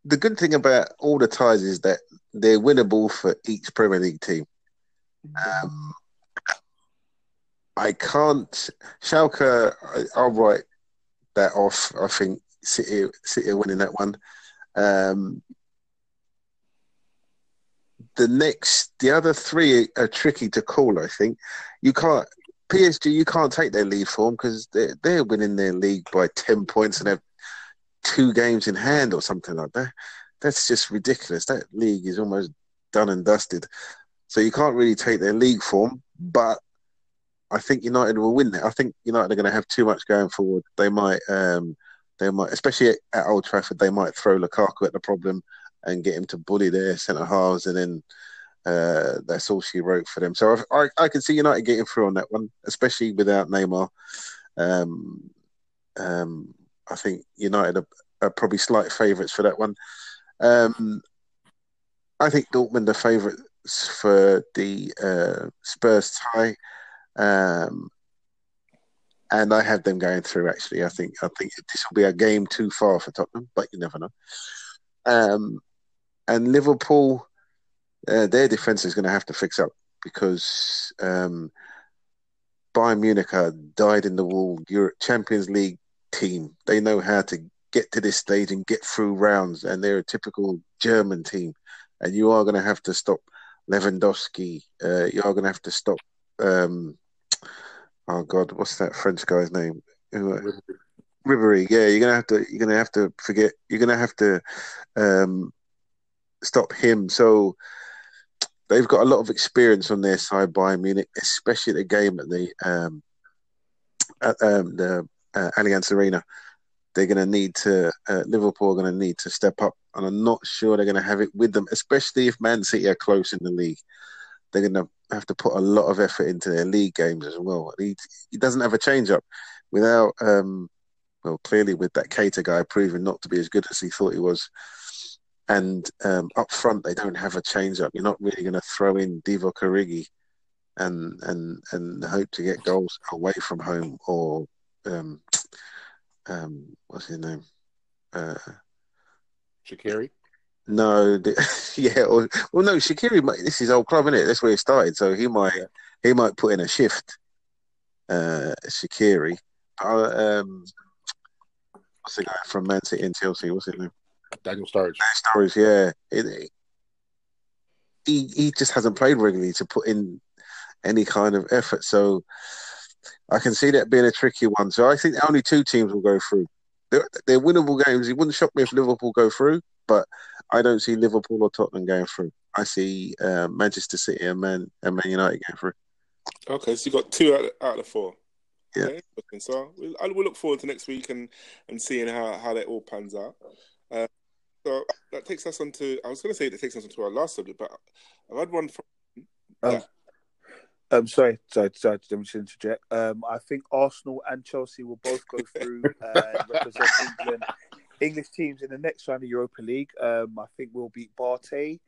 the good thing about all the ties is that they're winnable for each Premier League team. Um, I can't. Schalke, I- I'll write that off. I think City, City winning that one. Um, the next, the other three are tricky to call. I think you can't. PSG, you can't take their lead form because they're, they're winning their league by 10 points and have two games in hand or something like that. That's just ridiculous. That league is almost done and dusted. So you can't really take their league form, but I think United will win it. I think United are going to have too much going forward. They might, um, they might, especially at, at Old Trafford, they might throw Lukaku at the problem and get him to bully their centre halves, and then uh, that's all she wrote for them. So I, I, I can see United getting through on that one, especially without Neymar. Um, um, I think United are, are probably slight favourites for that one. Um, I think Dortmund are favourites for the uh, Spurs tie, um, and I have them going through. Actually, I think I think this will be a game too far for Tottenham, but you never know. Um, and Liverpool, uh, their defence is going to have to fix up because um, Bayern Munich are died in the wool Europe Champions League team. They know how to get to this stage and get through rounds, and they're a typical German team. And you are going to have to stop Lewandowski. Uh, you are going to have to stop. Um, oh God, what's that French guy's name? Who, uh, Ribery. Yeah, you're gonna have to. You're gonna have to forget. You're gonna have to um, stop him. So they've got a lot of experience on their side, by Munich, especially the game at the um, at um, the uh, Allianz Arena. They're going to need to. Uh, Liverpool are going to need to step up, and I'm not sure they're going to have it with them, especially if Man City are close in the league. They're going to have to put a lot of effort into their league games as well. He, he doesn't have a change up without. Um, well, clearly with that Keita guy proving not to be as good as he thought he was. And um, up front, they don't have a change up. You're not really going to throw in Divock Origi and and and hope to get goals away from home or um, um, what's his name? Uh, Shaqiri. No, the, yeah, or, well, no, Shaqiri. might- This is old club, isn't it? That's where he started, so he might he might put in a shift. Uh, Shaqiri. Uh, um, what's the guy from Man City and Chelsea? What's his name? Daniel Sturridge. Stories, yeah. It, it- he he just hasn't played regularly to put in any kind of effort. So I can see that being a tricky one. So I think only two teams will go through. They're, they're winnable games. It wouldn't shock me if Liverpool go through, but I don't see Liverpool or Tottenham going through. I see uh, Manchester City and Man and Man United going through. okay, so you got two out of, out of four. Yeah. interesting. So we'll, I will look forward to next week and, and seeing how, how that all pans out. Uh, so that takes us on to, I was going to say that takes us on to our last subject, but I've had one from. Um, Yeah. um, sorry, sorry, sorry, let me just interject. Um, I think Arsenal and Chelsea will both go through and represent England, English teams in the next round of Europa League. Um, I think we'll beat BATE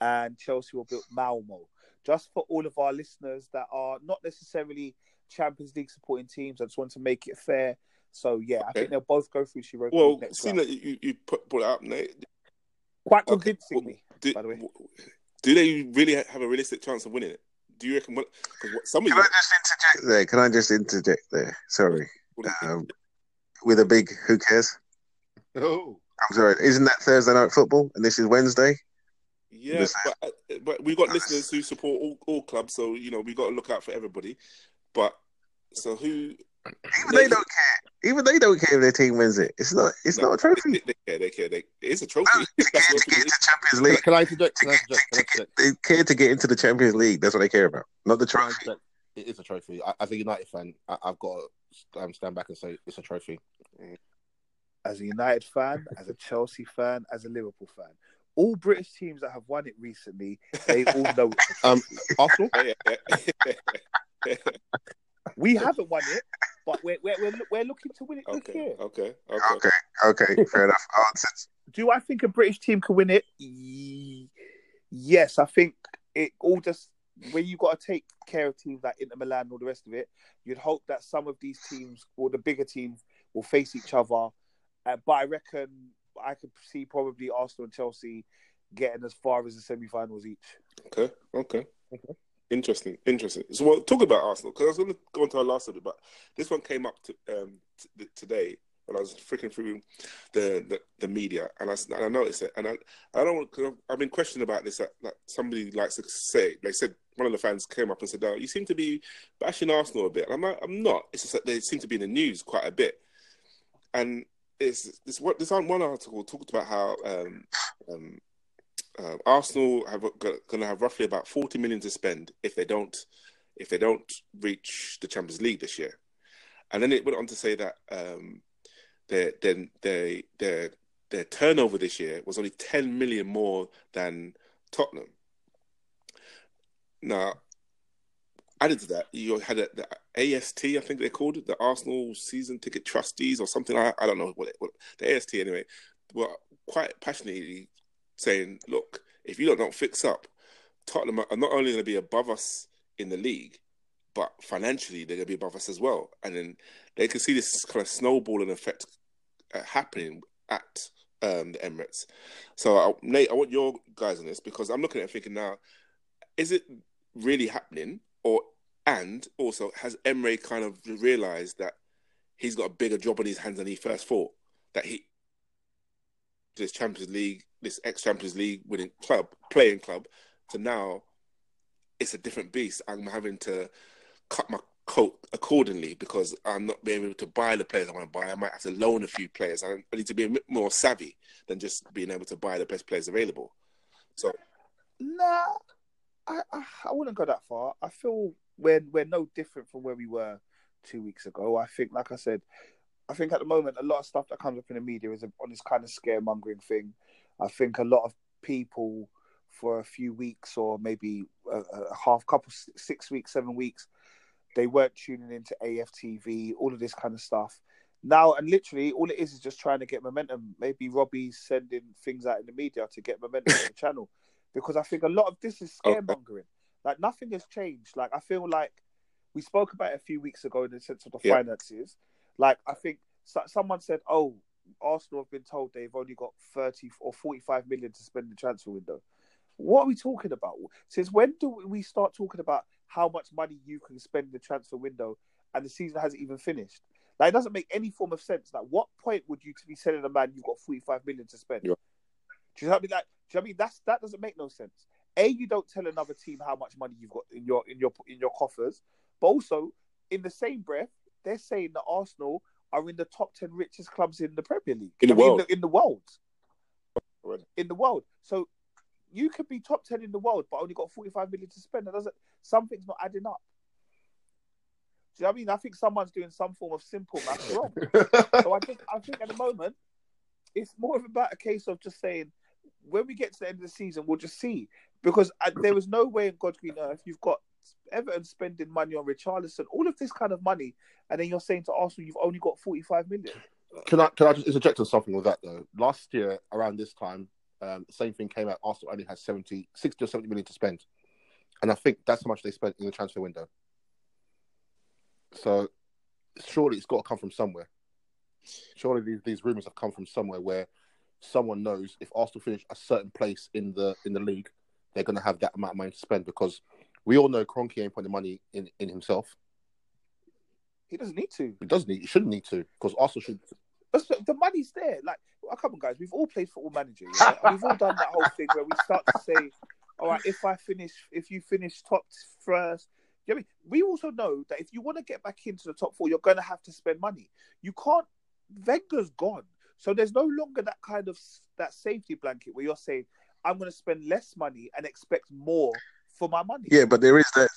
and Chelsea will beat Malmo. Just for all of our listeners that are not necessarily Champions League supporting teams, I just want to make it fair. So yeah, I think they'll both go through to Europa Well, League next seeing round. that you, you put, brought it up, Nate, Quite Okay. convincingly, do, by the way. do they really have a realistic chance of winning it? Do you reckon? Because what some of Can you, I just interject there? Can I just interject there? Sorry. what do you think? Um, with a big who cares? Oh, I'm sorry. Isn't that Thursday night football? And this is Wednesday? Yeah, Just- but, uh, but we got listeners who support all, all clubs, so you know we got to look out for everybody. But so who? Even they don't care. Even they don't care if their team wins it. It's not. It's No, not a trophy. They, they care. They care. They, it is a trophy. to, get, That's to get into is. Champions can, League, can I interject? Can I get, interject? Can I to, to interject? they care to get into the Champions League. That's what they care about, not the trophy. It is a trophy. I, as a United fan, I, I've got to um, stand back and say it's a trophy. As a United fan, as a Chelsea fan, as a Liverpool fan. All British teams that have won it recently, they all know Um. Arsenal. Yeah, yeah. We haven't won it, but we're, we're, we're, we're looking to win it this okay, year. okay, okay. Okay, okay, fair enough. Answered. Do I think a British team can win it? Yes, I think it all just when you got to take care of teams like Inter Milan and all the rest of it, you'd hope that some of these teams or the bigger teams will face each other. Uh, but I reckon I could see probably Arsenal and Chelsea getting as far as the semi-finals each. Okay, okay. Okay. Interesting, interesting. So, well, talk about Arsenal because I was going to go on to our last subject, but this one came up to, um, t- today when I was freaking through the, the, the media, and I, and I noticed it, and I I don't want because I've been questioned about this. That, that somebody likes to say, they said one of the fans came up and said, "Oh, you seem to be bashing Arsenal a bit." And I'm like, I'm not. It's just that they seem to be in the news quite a bit, and it's this what this one article talked about how um, um, uh, Arsenal have going to have roughly about 40 million to spend if they don't if they don't reach the Champions League this year. And then it went on to say that um, their then their their their turnover this year was only 10 million more than Tottenham. Now, added to that, you had a, the AST, I think they called it, the Arsenal season ticket trustees or something. I, I don't know what, it, what the AST anyway. Were quite passionately saying, "Look, if you don't, don't fix up, Tottenham are not only going to be above us in the league, but financially they're going to be above us as well." And then they can see this kind of snowballing effect uh, happening at um, the Emirates. So, uh, Nate, I want your guys on this because I'm looking at it thinking now, is it really happening, or and also has Emery kind of realised that he's got a bigger job on his hands than he first thought? That he this Champions League, this ex Champions League winning club, playing club, to now it's a different beast. I'm having to cut my coat accordingly because I'm not being able to buy the players I want to buy. I might have to loan a few players. I need to be a bit more savvy than just being able to buy the best players available. So Nah, I, I I wouldn't go that far. I feel we're we're no different from where we were two weeks ago. I think, like I said, I think at the moment a lot of stuff that comes up in the media is on this kind of scaremongering thing. I think a lot of people for a few weeks or maybe a, a half couple six weeks, seven weeks, they weren't tuning into AFTV, all of this kind of stuff. Now and literally, all it is is just trying to get momentum. Maybe Robbie's sending things out in the media to get momentum on the channel, because I think a lot of this is Okay. scaremongering. Like nothing has changed. Like I feel like we spoke about it a few weeks ago in the sense of the Yeah. finances. Like I think so, someone said, "Oh, Arsenal have been told they've only got thirty or forty-five million to spend in the transfer window." What are we talking about? Since when do we start talking about how much money you can spend in the transfer window and the season hasn't even finished? Like, it doesn't make any form of sense. Like, what point would you to be selling a man you've got 45 million to spend? Yeah. Do you know what I mean? Like, do you know what I mean? That's that doesn't make no sense. A, you don't tell another team how much money you've got in your in your in your coffers, but also in the same breath, they're saying that Arsenal are in the top 10 richest clubs in the Premier League. In the I mean, world. In the, in the world. In the world. So you could be top 10 in the world, but only got 45 million to spend. That doesn't, something's not adding up. Do you know what I mean? I think someone's doing some form of simple math wrong. so I think I think at the moment it's more of about a case of just saying when we get to the end of the season, we'll just see because uh, there is no way in God's green earth you've got Everton spending money on Richarlison, all of this kind of money, and then you're saying to Arsenal you've only got 45 million. Can I can I just interject on something with that though? Last year around this time, um, the same thing came out. Arsenal only had 70, 60 or 70 million to spend, and I think that's how much they spent in the transfer window. So surely it's got to come from somewhere. Surely these, these rumors have come from somewhere where someone knows if Arsenal finish a certain place in the in the league, they're going to have that amount of money to spend because we all know Kroenke ain't putting the money in, in himself. He doesn't need to. He doesn't need. He shouldn't need to because Arsenal should. But the money's there. Like, oh, come on, guys. We've all played football manager. Yeah? We've all done that whole thing where we start to say, "All right, if I finish, if you finish top first, you know I mean? We also know that if you want to get back into the top four, you're going to have to spend money. You can't. Wenger's gone, so there's no longer that kind of that safety blanket where you're saying, "I'm going to spend less money and expect more for my money." Yeah, but there is that.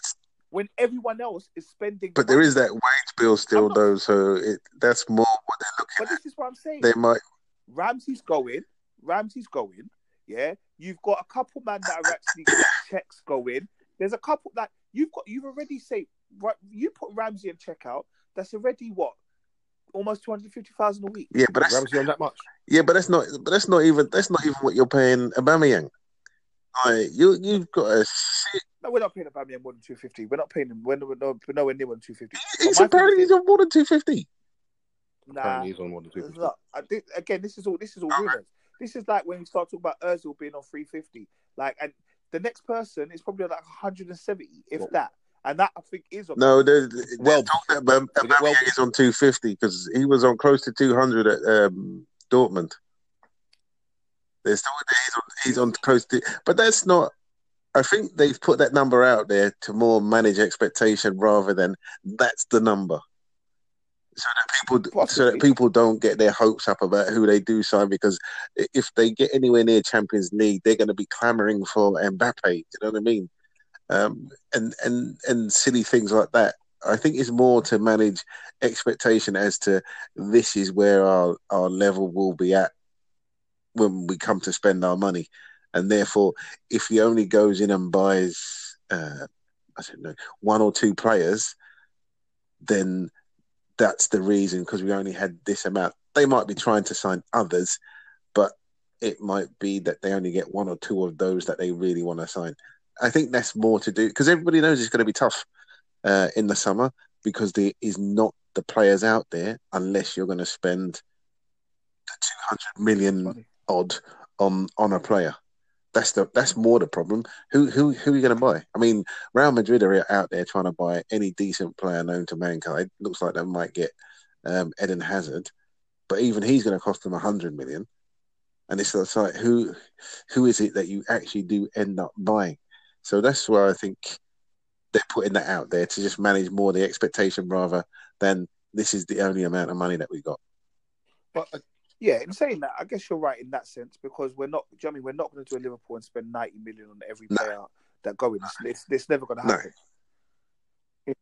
When everyone else is spending, But there money. is that wage bill still, not- though. So it, that's more what they're looking at. But at. this is what I'm saying. They might. Ramsey's going. Ramsey's going. Yeah, you've got a couple man that are actually checks going. There's a couple that you've got. You've already say right. You put Ramsey in check out. That's already what almost two hundred fifty thousand a week. Yeah, but that's that much. yeah, but that's not. But that's not even. That's not even what you're paying Aubameyang. Like you, you've got a. shit- No, we're not paying Aubameyang more than two fifty. We're not paying him. We're, we're, no, we're nowhere near more two fifty. He's apparently he's on more than two fifty. Nah, Apparently he's on more than it's 250. I think, again, this is all. This is all rumors. This is like when we start talking about Özil being on three fifty. Like, and the next person is probably like one hundred and seventy, if Well- that. And that I think is on. No, there's, there's Well- talk that Aubame- Did well- is on two fifty because he was on close to two hundred at um, Dortmund. There's talk that he's on, he's on close to, but that's not. I think they've put that number out there to more manage expectation rather than that's the number, so that people so that people don't get their hopes up about who they do sign because if they get anywhere near Champions League, they're going to be clamoring for Mbappe. You know what I mean? Um, and and and silly things like that. I think it's more to manage expectation as to this is where our our level will be at when we come to spend our money, and therefore, if he only goes in and buys, uh, I don't know, one or two players, then that's the reason because we only had this amount. They might be trying to sign others, but it might be that they only get one or two of those that they really want to sign. I think that's more to do because everybody knows it's going to be tough uh, in the summer because there is not the players out there unless you're going to spend the 200 million odd on on a player. That's the that's more the problem. Who who who are you going to buy? I mean, Real Madrid are out there trying to buy any decent player known to mankind. Looks like they might get um, Eden Hazard, but even he's going to cost them 100 million. And it's it's like who who is it that you actually do end up buying? So that's why I think they're putting that out there to just manage more the expectation rather than this is the only amount of money that we got. But uh, Yeah, in saying that, I guess you're right in that sense because we're not. Do you know I mean we're not going to do a Liverpool and spend ninety million on every No. player that go in? It's, it's, it's never going to No. happen. Do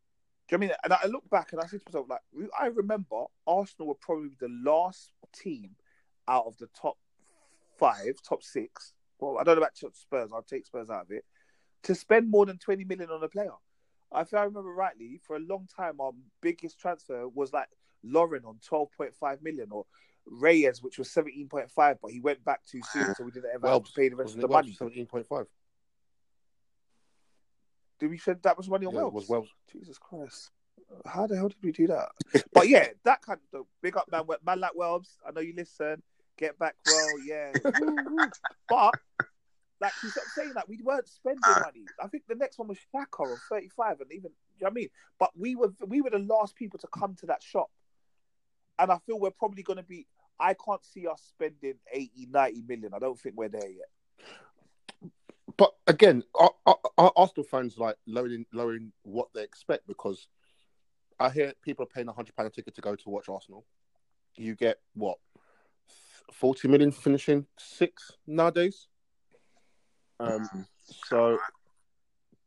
you know I mean? And I look back and I say to myself, like, I remember Arsenal were probably the last team out of the top five, top six. Well, I don't know about Spurs. I'll take Spurs out of it to spend more than twenty million on a player. If I remember rightly, for a long time, our biggest transfer was like Lauren on twelve point five million, or Reyes, which was seventeen point five, but he went back too soon, so we didn't ever have to pay the rest of the money. Seventeen point five. Did we spend that much money on Yeah, it Wells? was Wells. Jesus Christ. How the hell did we do that? but yeah, that kind of big up man, man like Welbs. I know you listen. Get back well, yeah. But like you kept saying that we weren't spending uh, money. I think the next one was Xhaka on 35 and even you know what I mean? But we were we were the last people to come to that shop. And I feel we're probably gonna be I can't see us spending 80, 90 million. I don't think we're there yet. But again, our, our, Arsenal fans like lowering lowering what they expect because I hear people are paying a hundred pound a ticket to go to watch Arsenal. You get what forty million finishing six nowadays. Um, so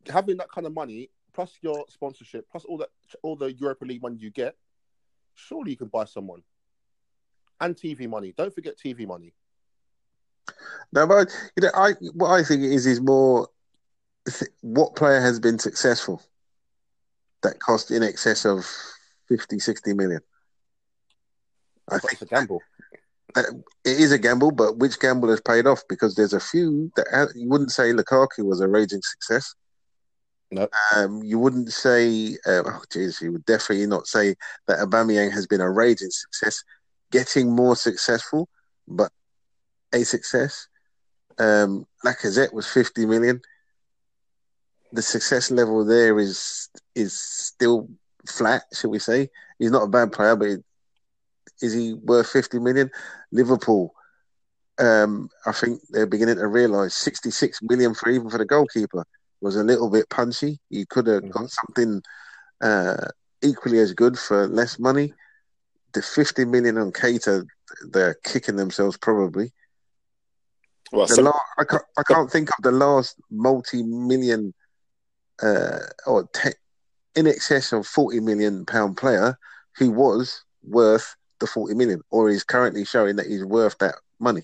having that kind of money plus your sponsorship, plus all that all the Europa League money you get, surely you can buy someone. And TV money. Don't forget TV money. No, but you know, I what I think is is more th- what player has been successful that cost in excess of 50, 60 million. I But think it's a gamble. That it is a gamble, but which gamble has paid off? Because there's a few that you wouldn't say Lukaku was a raging success. No. Um, you wouldn't say, uh, oh, Jesus, you would definitely not say that Aubameyang has been a raging success, getting more successful, but a success. Um, Lacazette was 50 million. The success level there is is still flat, shall we say? He's not a bad player, but is he worth 50 million? Liverpool, um, I think they're beginning to realise 66 million for even for the goalkeeper was a little bit punchy. You could have got something uh, equally as good for less money. The 50 million on Keita, they're kicking themselves probably. Well, la- I, can't, I can't think of the last multi-million uh, or te- in excess of 40 million pound player who was worth the 40 million or is currently showing that he's worth that money.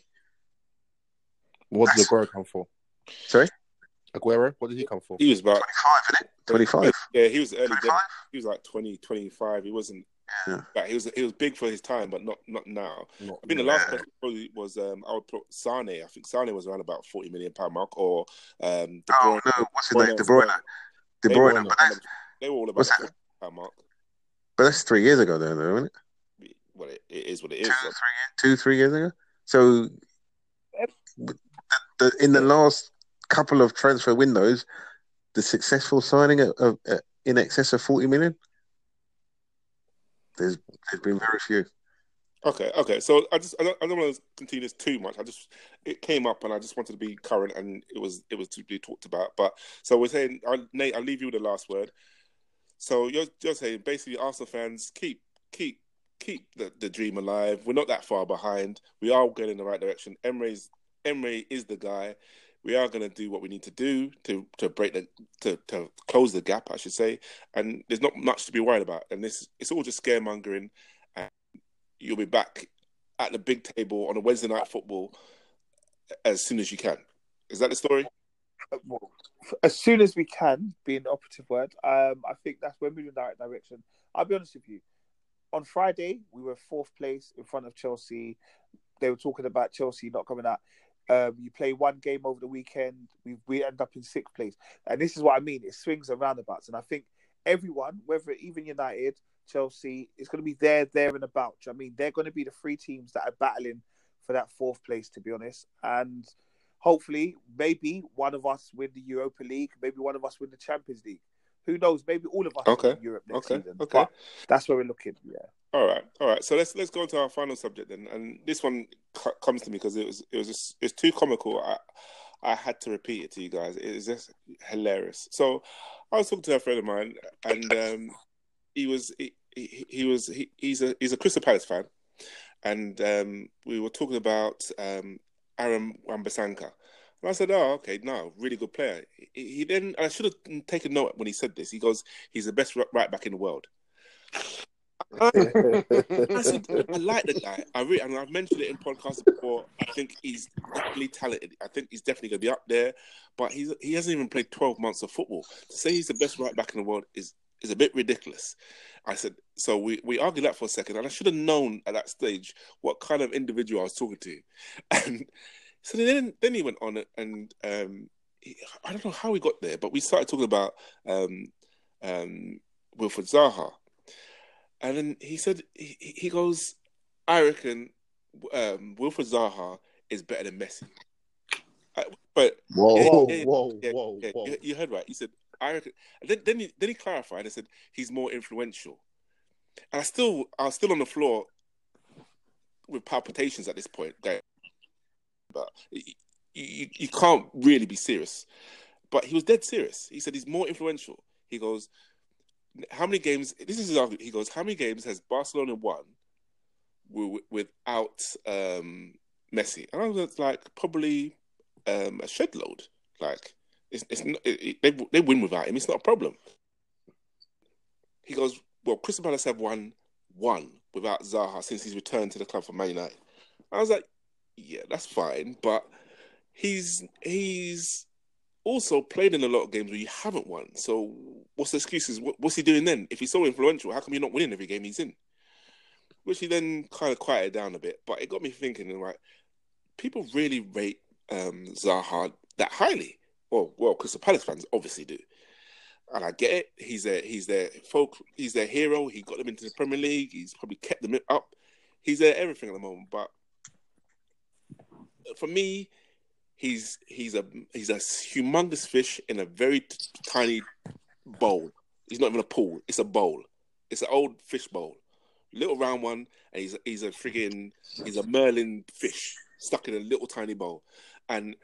What did That's- Aguero come for? Sorry? Aguero, what did he come for? he was about 25, isn't it? 25. Yeah, he was early. He was like 20, 25. He wasn't. Yeah. Like, he was. He was big for his time, but not not now. Not- I think the last person probably was um I would put Sane. I think Sane was around about forty million pound mark, or um De Oh, no. What's his name? De Bruyne. well. De They were Bruyne. all But They were all about What's the that? 40 mark. but that's three years ago, though, though, isn't it? Well, it, it is what it Two, is. three, two, three years ago. So, the, the, in the last couple of transfer windows, the successful signing of, of uh, in excess of 40 million, there's there's been very few. Okay, okay. So I just I don't, I don't want to continue this too much. I just it came up and I just wanted to be current and it was it was to be talked about. But so we're saying I, Nate, I'll leave you with the last word. So you're you're saying basically Arsenal fans keep keep keep the, the dream alive. We're not that far behind. We are going in the right direction. Emery's Emery is the guy. We are going to do what we need to do to to break the to, to close the gap, I should say. And there's not much to be worried about. And this it's all just scaremongering And you'll be back at the big table on a Wednesday night football as soon as you can. Is that the story? as soon as we can, being the operative word, um, I think that's when we're in the right direction. I'll be honest with you. On Friday, we were fourth place in front of Chelsea. They were talking about Chelsea not coming out. Um, you play one game over the weekend, we we end up in sixth place, and this is what I mean. It swings and roundabouts, and I think everyone, whether even United, Chelsea, is going to be there, there and about. I mean, they're going to be the three teams that are battling for that fourth place, to be honest, and hopefully, maybe one of us win the Europa League, maybe one of us win the Champions League. Who knows? Maybe all of us Okay, win Europe next okay, season. okay. But that's where we're looking. Yeah. All right, all right. So let's let's go into our final subject then, and this one c- comes to me because it was it was just, it's too comical. I I had to repeat it to you guys. It is just hilarious. So I was talking to a friend of mine, and um, he was he, he, he was he, he's a he's a Crystal Palace fan, and um, we were talking about um, Aaron Wan-Bissaka. And I said, "Oh, okay, no, really good player." He, he then I should have taken note when he said this. He goes, "He's the best right back in the world." I said, I like the guy. I really, and I've mentioned it in podcasts before. I think he's definitely talented. I think he's definitely going to be up there. But he's he hasn't even played twelve months of football. To say he's the best right back in the world is is a bit ridiculous. I said, so we, we argued that for a second, and I should have known at that stage what kind of individual I was talking to. And so then then he went on and um, he, I don't know how we got there, but we started talking about um, um, Wilfred Zaha. And then he said, he, he goes, I reckon um, Wilfred Zaha is better than Messi. I, but Whoa, Yeah, whoa, yeah, whoa, yeah, whoa. You, you heard right. He said, I reckon. And then then he, then he clarified and said he's more influential. And I still I was still on the floor with palpitations at this point. You, you can't really be serious. But he was dead serious. He said he's more influential. He goes, how many games? This is his argument. He goes, how many games has Barcelona won wi- without um, Messi? And I was like, probably um, a shed load. Like it's, it's not, it, they they win without him. It's not a problem. he goes, well, Crystal Palace have won one without Zaha since he's returned to the club for Man United. I was like, yeah, that's fine, but he's he's also played in a lot of games where you haven't won. So what's the excuses? What, what's he doing then? If he's so influential, how come you're not winning every game he's in? Which he then kind of quieted down a bit, but it got me thinking. Like, people really rate um, Zaha that highly. Well, well, Crystal Palace fans obviously do, and I get it. He's their he's their folk. He's their hero. He got them into the Premier League. He's probably kept them up. He's their everything at the moment. But for me, he's he's a he's a humongous fish in a very t- tiny bowl. He's not even a pool. It's a bowl. It's an old fish bowl, little round one, and he's he's a friggin' he's a merlin fish stuck in a little tiny bowl, and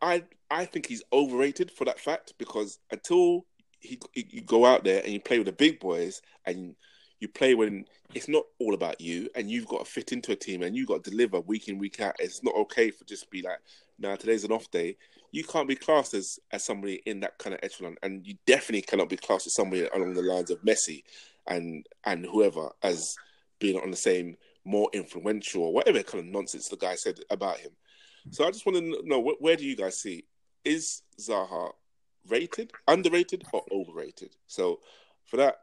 I I think he's overrated for that fact because until he, he you go out there and you play with the big boys and you play when it's not all about you and you've got to fit into a team and you've got to deliver week in week out. It's not okay for just be like, now nah, today's an off day. You can't be classed as, as somebody in that kind of echelon, and you definitely cannot be classed as somebody along the lines of Messi and and whoever as being on the same more influential or whatever kind of nonsense the guy said about him. So I just want to know where, where do you guys see is Zaha rated, underrated, or overrated? So for that,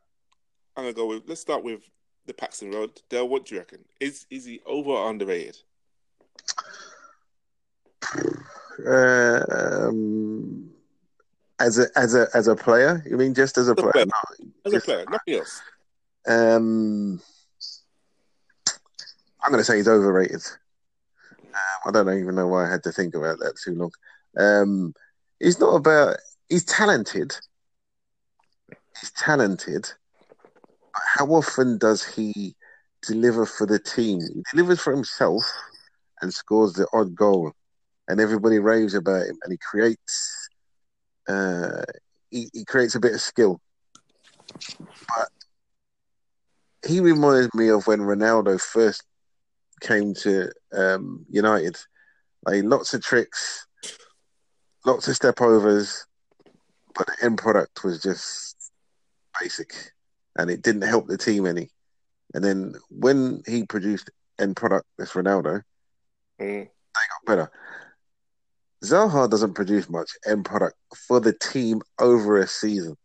I'm gonna go with. Let's start with the Paxton Road. Dale, what do you reckon? Is is he over or underrated? Um, as a as a as a player, you mean just as a player? player. No, as just, a player, nothing else. Um, I'm going to say he's overrated. Um, I don't even know why I had to think about that too long. Um, he's not about. He's talented. He's talented how often does he deliver for the team? He delivers for himself and scores the odd goal, and everybody raves about him. And he creates, uh, he, he creates a bit of skill. But he reminds me of when Ronaldo first came to um, United. Like lots of tricks, lots of step overs, but the end product was just basic and it didn't help the team any. And then when he produced end product, this Ronaldo, mm. they got better. Zaha doesn't produce much end product for the team over a season.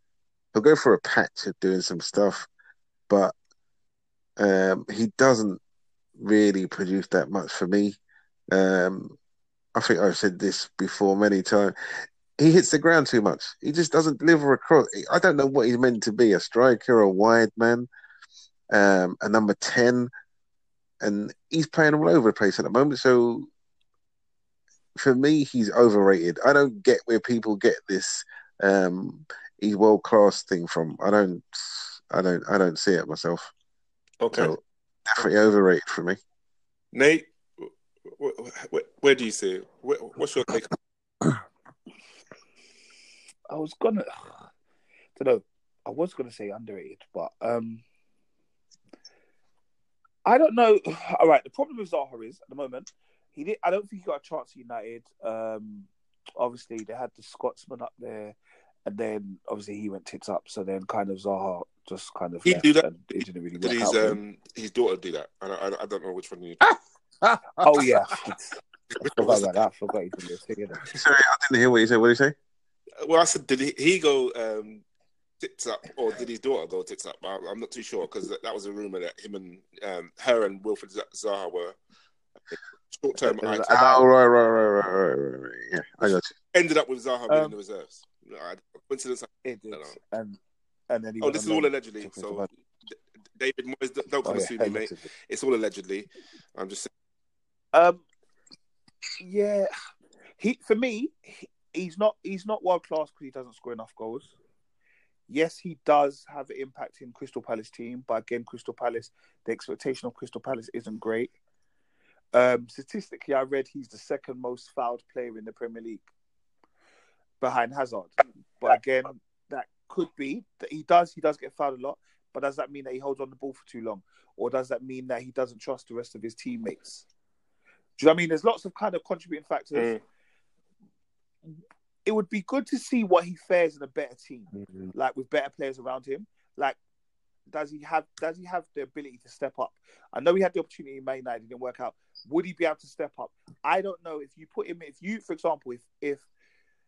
He'll go for a patch of doing some stuff, but um, he doesn't really produce that much for me. Um, I think I've said this before many times he hits the ground too much. He just doesn't deliver across. I don't know what he's meant to be a striker, a wide man, um, a number 10. And he's playing all over the place at the moment. So for me, he's overrated. I don't get where people get this um, he's world class thing from. I don't, I don't, I don't see it myself. Okay, so definitely overrated for me. Nate, where, where, where do you see it? Where, what's your take? I was gonna, I don't know, I was gonna say underrated, but um, I don't know. All right, the problem with Zaha is at the moment he did. I don't think he got a chance at United. Um, obviously they had the Scotsman up there, and then obviously he went tits up. So then kind of Zaha just kind of he do that. It didn't really did work his, out. Um, his daughter do that. I, I, I don't know which one you. oh yeah. I forgot about that. I forgot he did this. Sorry, I didn't hear what you said. What did you say? Well, I said, did he, he go um, tits up, or did his daughter go tits up? I, am not too sure because that, that, was a rumor that him and um, her and Wilfried Zaha were short term. Oh, right, right, right, right, right, right. Yeah, I got you. Ended up with Zaha being um, in the reserves. Coincidence? It did. And and then oh, this is all allegedly. So, David Moyes, don't come oh, yeah, me, mate. It's all allegedly. I'm just saying. Um, yeah, he for me, he, he's not he's not world class because he doesn't score enough goals. Yes, he does have an impact in Crystal Palace team, but again, Crystal Palace, the expectation of Crystal Palace isn't great. Um, statistically, I read he's the second most fouled player in the Premier League behind Hazard. But again, that could be that he does he does get fouled a lot. But does that mean that he holds on the ball for too long, or does that mean that he doesn't trust the rest of his teammates? Do you know what I mean? There's lots of kind of contributing factors. Mm it would be good to see what he fares in a better team, mm-hmm. like with better players around him. Like, does he have does he have the ability to step up? I know he had the opportunity in Man United, it didn't work out. Would he be able to step up? I don't know. If you put him, if you, for example, if if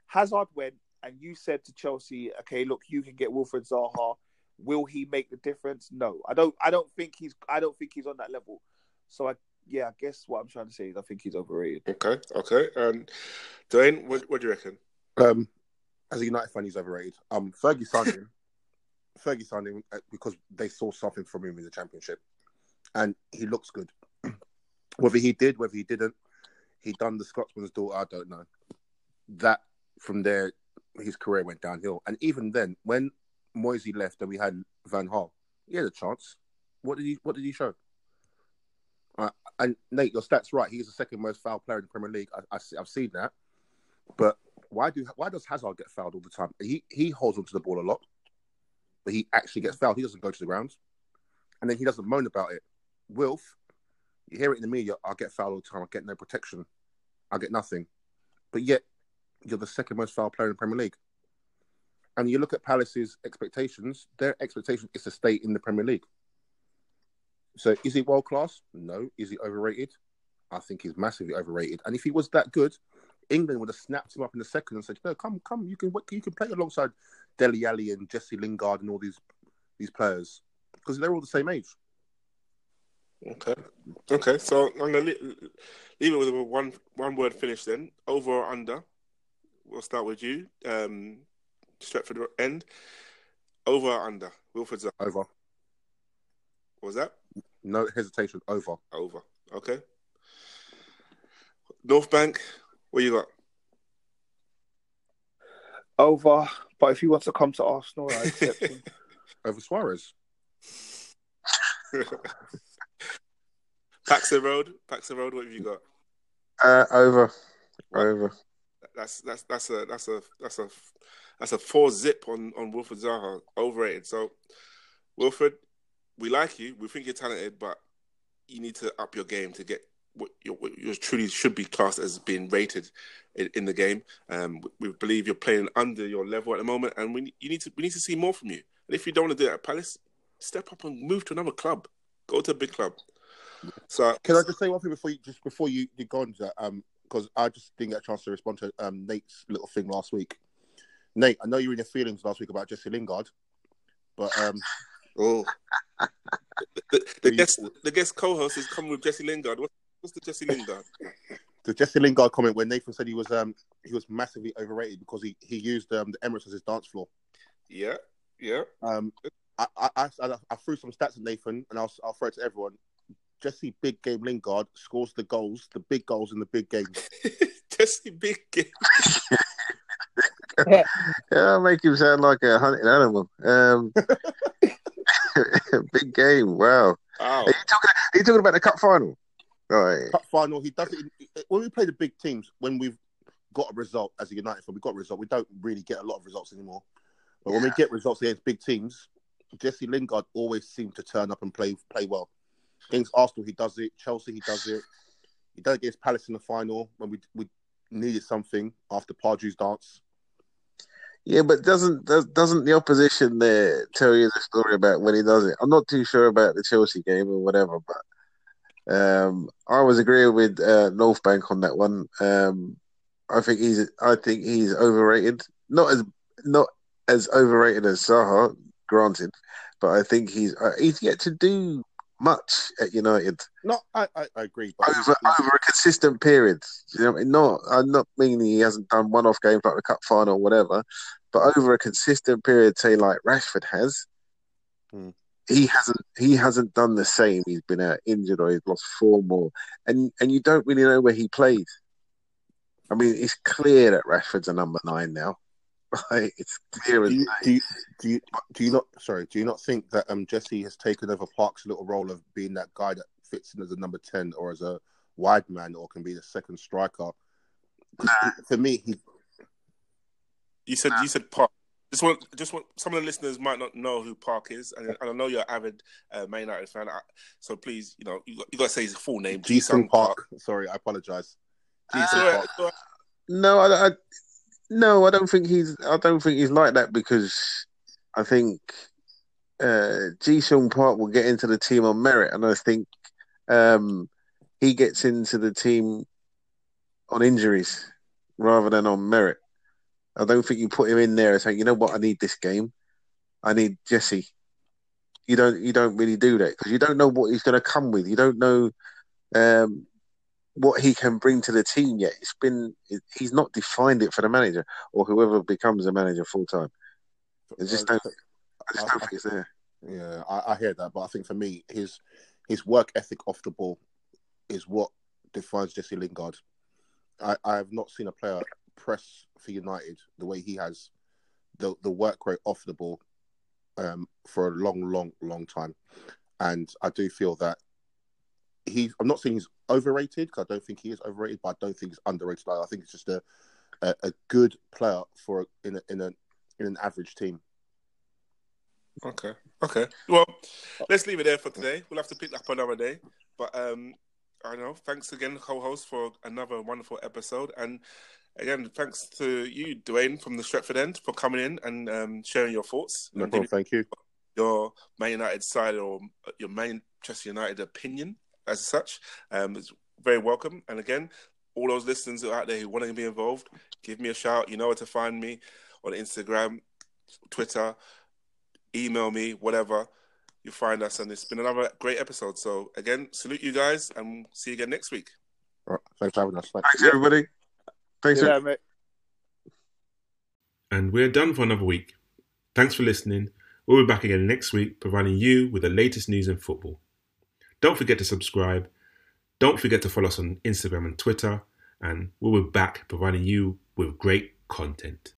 Hazard went and you said to Chelsea, okay, look, you can get Wilfred Zaha, will he make the difference? No, I don't. I don't think he's. I don't think he's on that level. So I, yeah, I guess what I'm trying to say is I think he's overrated. Okay, okay. And Dwayne, what, what do you reckon? Um, as a United fan, he's overrated. Um, Fergie signed him. Fergie signed him uh, because they saw something from him in the Championship, and he looks good. whether he did, whether he didn't, he done the Scotsman's daughter. I don't know. That from there, his career went downhill. And even then, when Moisey left and we had Van Gaal, he had a chance. What did he? What did he show? Uh, and Nate, your stats right. He's the second most foul player in the Premier League. I, have seen that. But why do why does Hazard get fouled all the time? He he holds onto the ball a lot, but he actually gets fouled. He doesn't go to the ground, and then he doesn't moan about it. Wilf, you hear it in the media. I get fouled all the time. I get no protection. I get nothing. But yet, you're the second most foul player in the Premier League. And you look at Palace's expectations. Their expectation is to stay in the Premier League. So is he world class? No. Is he overrated? I think he's massively overrated. And if he was that good, England would have snapped him up in a second and said, "No, come, come, you can you can play alongside Dele Alli and Jesse Lingard and all these these players because they're all the same age." Okay, okay. So I'm gonna leave, leave it with a one one word finish then. Over or under? We'll start with you, um, Stretford end. Over or under? Wilfred's over. What was that? No hesitation. Over. Over. Okay. North Bank. What you got? Over, but if he wants to come to Arsenal, I accept him. Over Suarez. Paxton Road. Paxton Road. What have you got? Uh, over. Over. That's that's that's a that's a that's a that's a four zip on on Wilfred Zaha. Overrated. So, Wilfred, we like you. We think you're talented, but you need to up your game to get what you truly should be classed as being rated in, in the game. Um, we, believe you're playing under your level at the moment, and we you need to we need to see more from you. And if you don't want to do that at Palace, step up and move to another club. Go to a big club. So, can I just say one thing before you just before you, you go on that? Um, because I just didn't get a chance to respond to um, Nate's little thing last week. Nate, I know you were in your feelings last week about Jesse Lingard, but um, oh, the, the, guest the guest co-host is coming with Jesse Lingard. What, what's the Jesse Lingard? the Jesse Lingard comment where Nathan said he was um he was massively overrated because he he used um the Emirates as his dance floor. Yeah, yeah. Um, I I, I, I threw some stats at Nathan, and I'll I'll throw it to everyone. Jesse Big Game Lingard scores the goals, the big goals in the big games. Jesse Big Game. yeah, I'll make him sound like a hunting animal. Um, big game. Wow. Wow. Are you talking? Are you talking about the cup final? Right. Cup final. He does it when we play the big teams. When we've got a result as a United fan, we got a result. We don't really get a lot of results anymore. But yeah. when we get results against big teams, Jesse Lingard always seems to turn up and play play well. Against Arsenal, he does it. Chelsea, he does it. He done it against Palace in the final when we we needed something after Pardew's dance. Yeah, but doesn't doesn't the opposition there tell you the story about when he does it? I'm not too sure about the Chelsea game or whatever, but um, I was agreeing with uh, North Bank on that one. Um, I think he's I think he's overrated. Not as not as overrated as Zaha, granted, but I think he's uh, he's yet to do much at United. No, I, I, I agree. But over, over a consistent period. You know, not I'm not meaning he hasn't done one-off games like the cup final or whatever, but over a consistent period, say like Rashford has, hmm. he hasn't he hasn't done the same. He's been out injured or he's lost four more, and and you don't really know where he played. I mean, it's clear that Rashford's a number nine now. Right, it's clear do you, do you, do you, do you not sorry do you not think that um Jesse has taken over Park's little role of being that guy that fits in as a number ten or as a wide man or can be the second striker? Nah. For me, he. You said nah. you said Park. Just want, just want some of the listeners might not know who Park is, and I know you're an avid uh, Man United fan. So please, you know, you got, you got to say his full name. Ji Sung Park. Park. Sorry, I apologize. Uh, no, I, I, no, I don't think he's. I don't think he's like that because I think uh, Ji Sung Park will get into the team on merit, and I think um, he gets into the team on injuries rather than on merit. I don't think you put him in there and say, you know what, I need this game. I need Jesse. You don't you don't really do that because you don't know what he's going to come with. You don't know um, what he can bring to the team yet. It's been he's not defined it for the manager or whoever becomes a manager full time. I just don't. I just don't think it's there. Yeah, I, I hear that, but I think for me, his his work ethic off the ball is what defines Jesse Lingard. I, I have not seen a player press for United the way he has, the the work rate off the ball, um, for a long, long, long time, and I do feel that he. I'm not saying he's overrated because I don't think he is overrated, but I don't think he's underrated. I think it's just a a, a good player for in a, in a in an average team. Okay. Okay. Well, let's leave it there for today. We'll have to pick up another day. But um, I know. Thanks again, co-host, for another wonderful episode. And again, thanks to you, Dwayne, from the Stretford end, for coming in and um, sharing your thoughts. No problem. Thank you. Your Man United side or your Manchester United opinion as such. Um, it's very welcome. And again, all those listeners out there who want to be involved, give me a shout. You know where to find me on Instagram, Twitter, email me, whatever. You find us, and it's been another great episode. So again, salute you guys, and see you again next week. All right. Thanks for having us. Thanks. Thanks everybody. Thanks. Yeah, mate. And we're done for another week. Thanks for listening. We'll be back again next week, providing you with the latest news in football. Don't forget to subscribe. Don't forget to follow us on Instagram and Twitter. And we'll be back providing you with great content.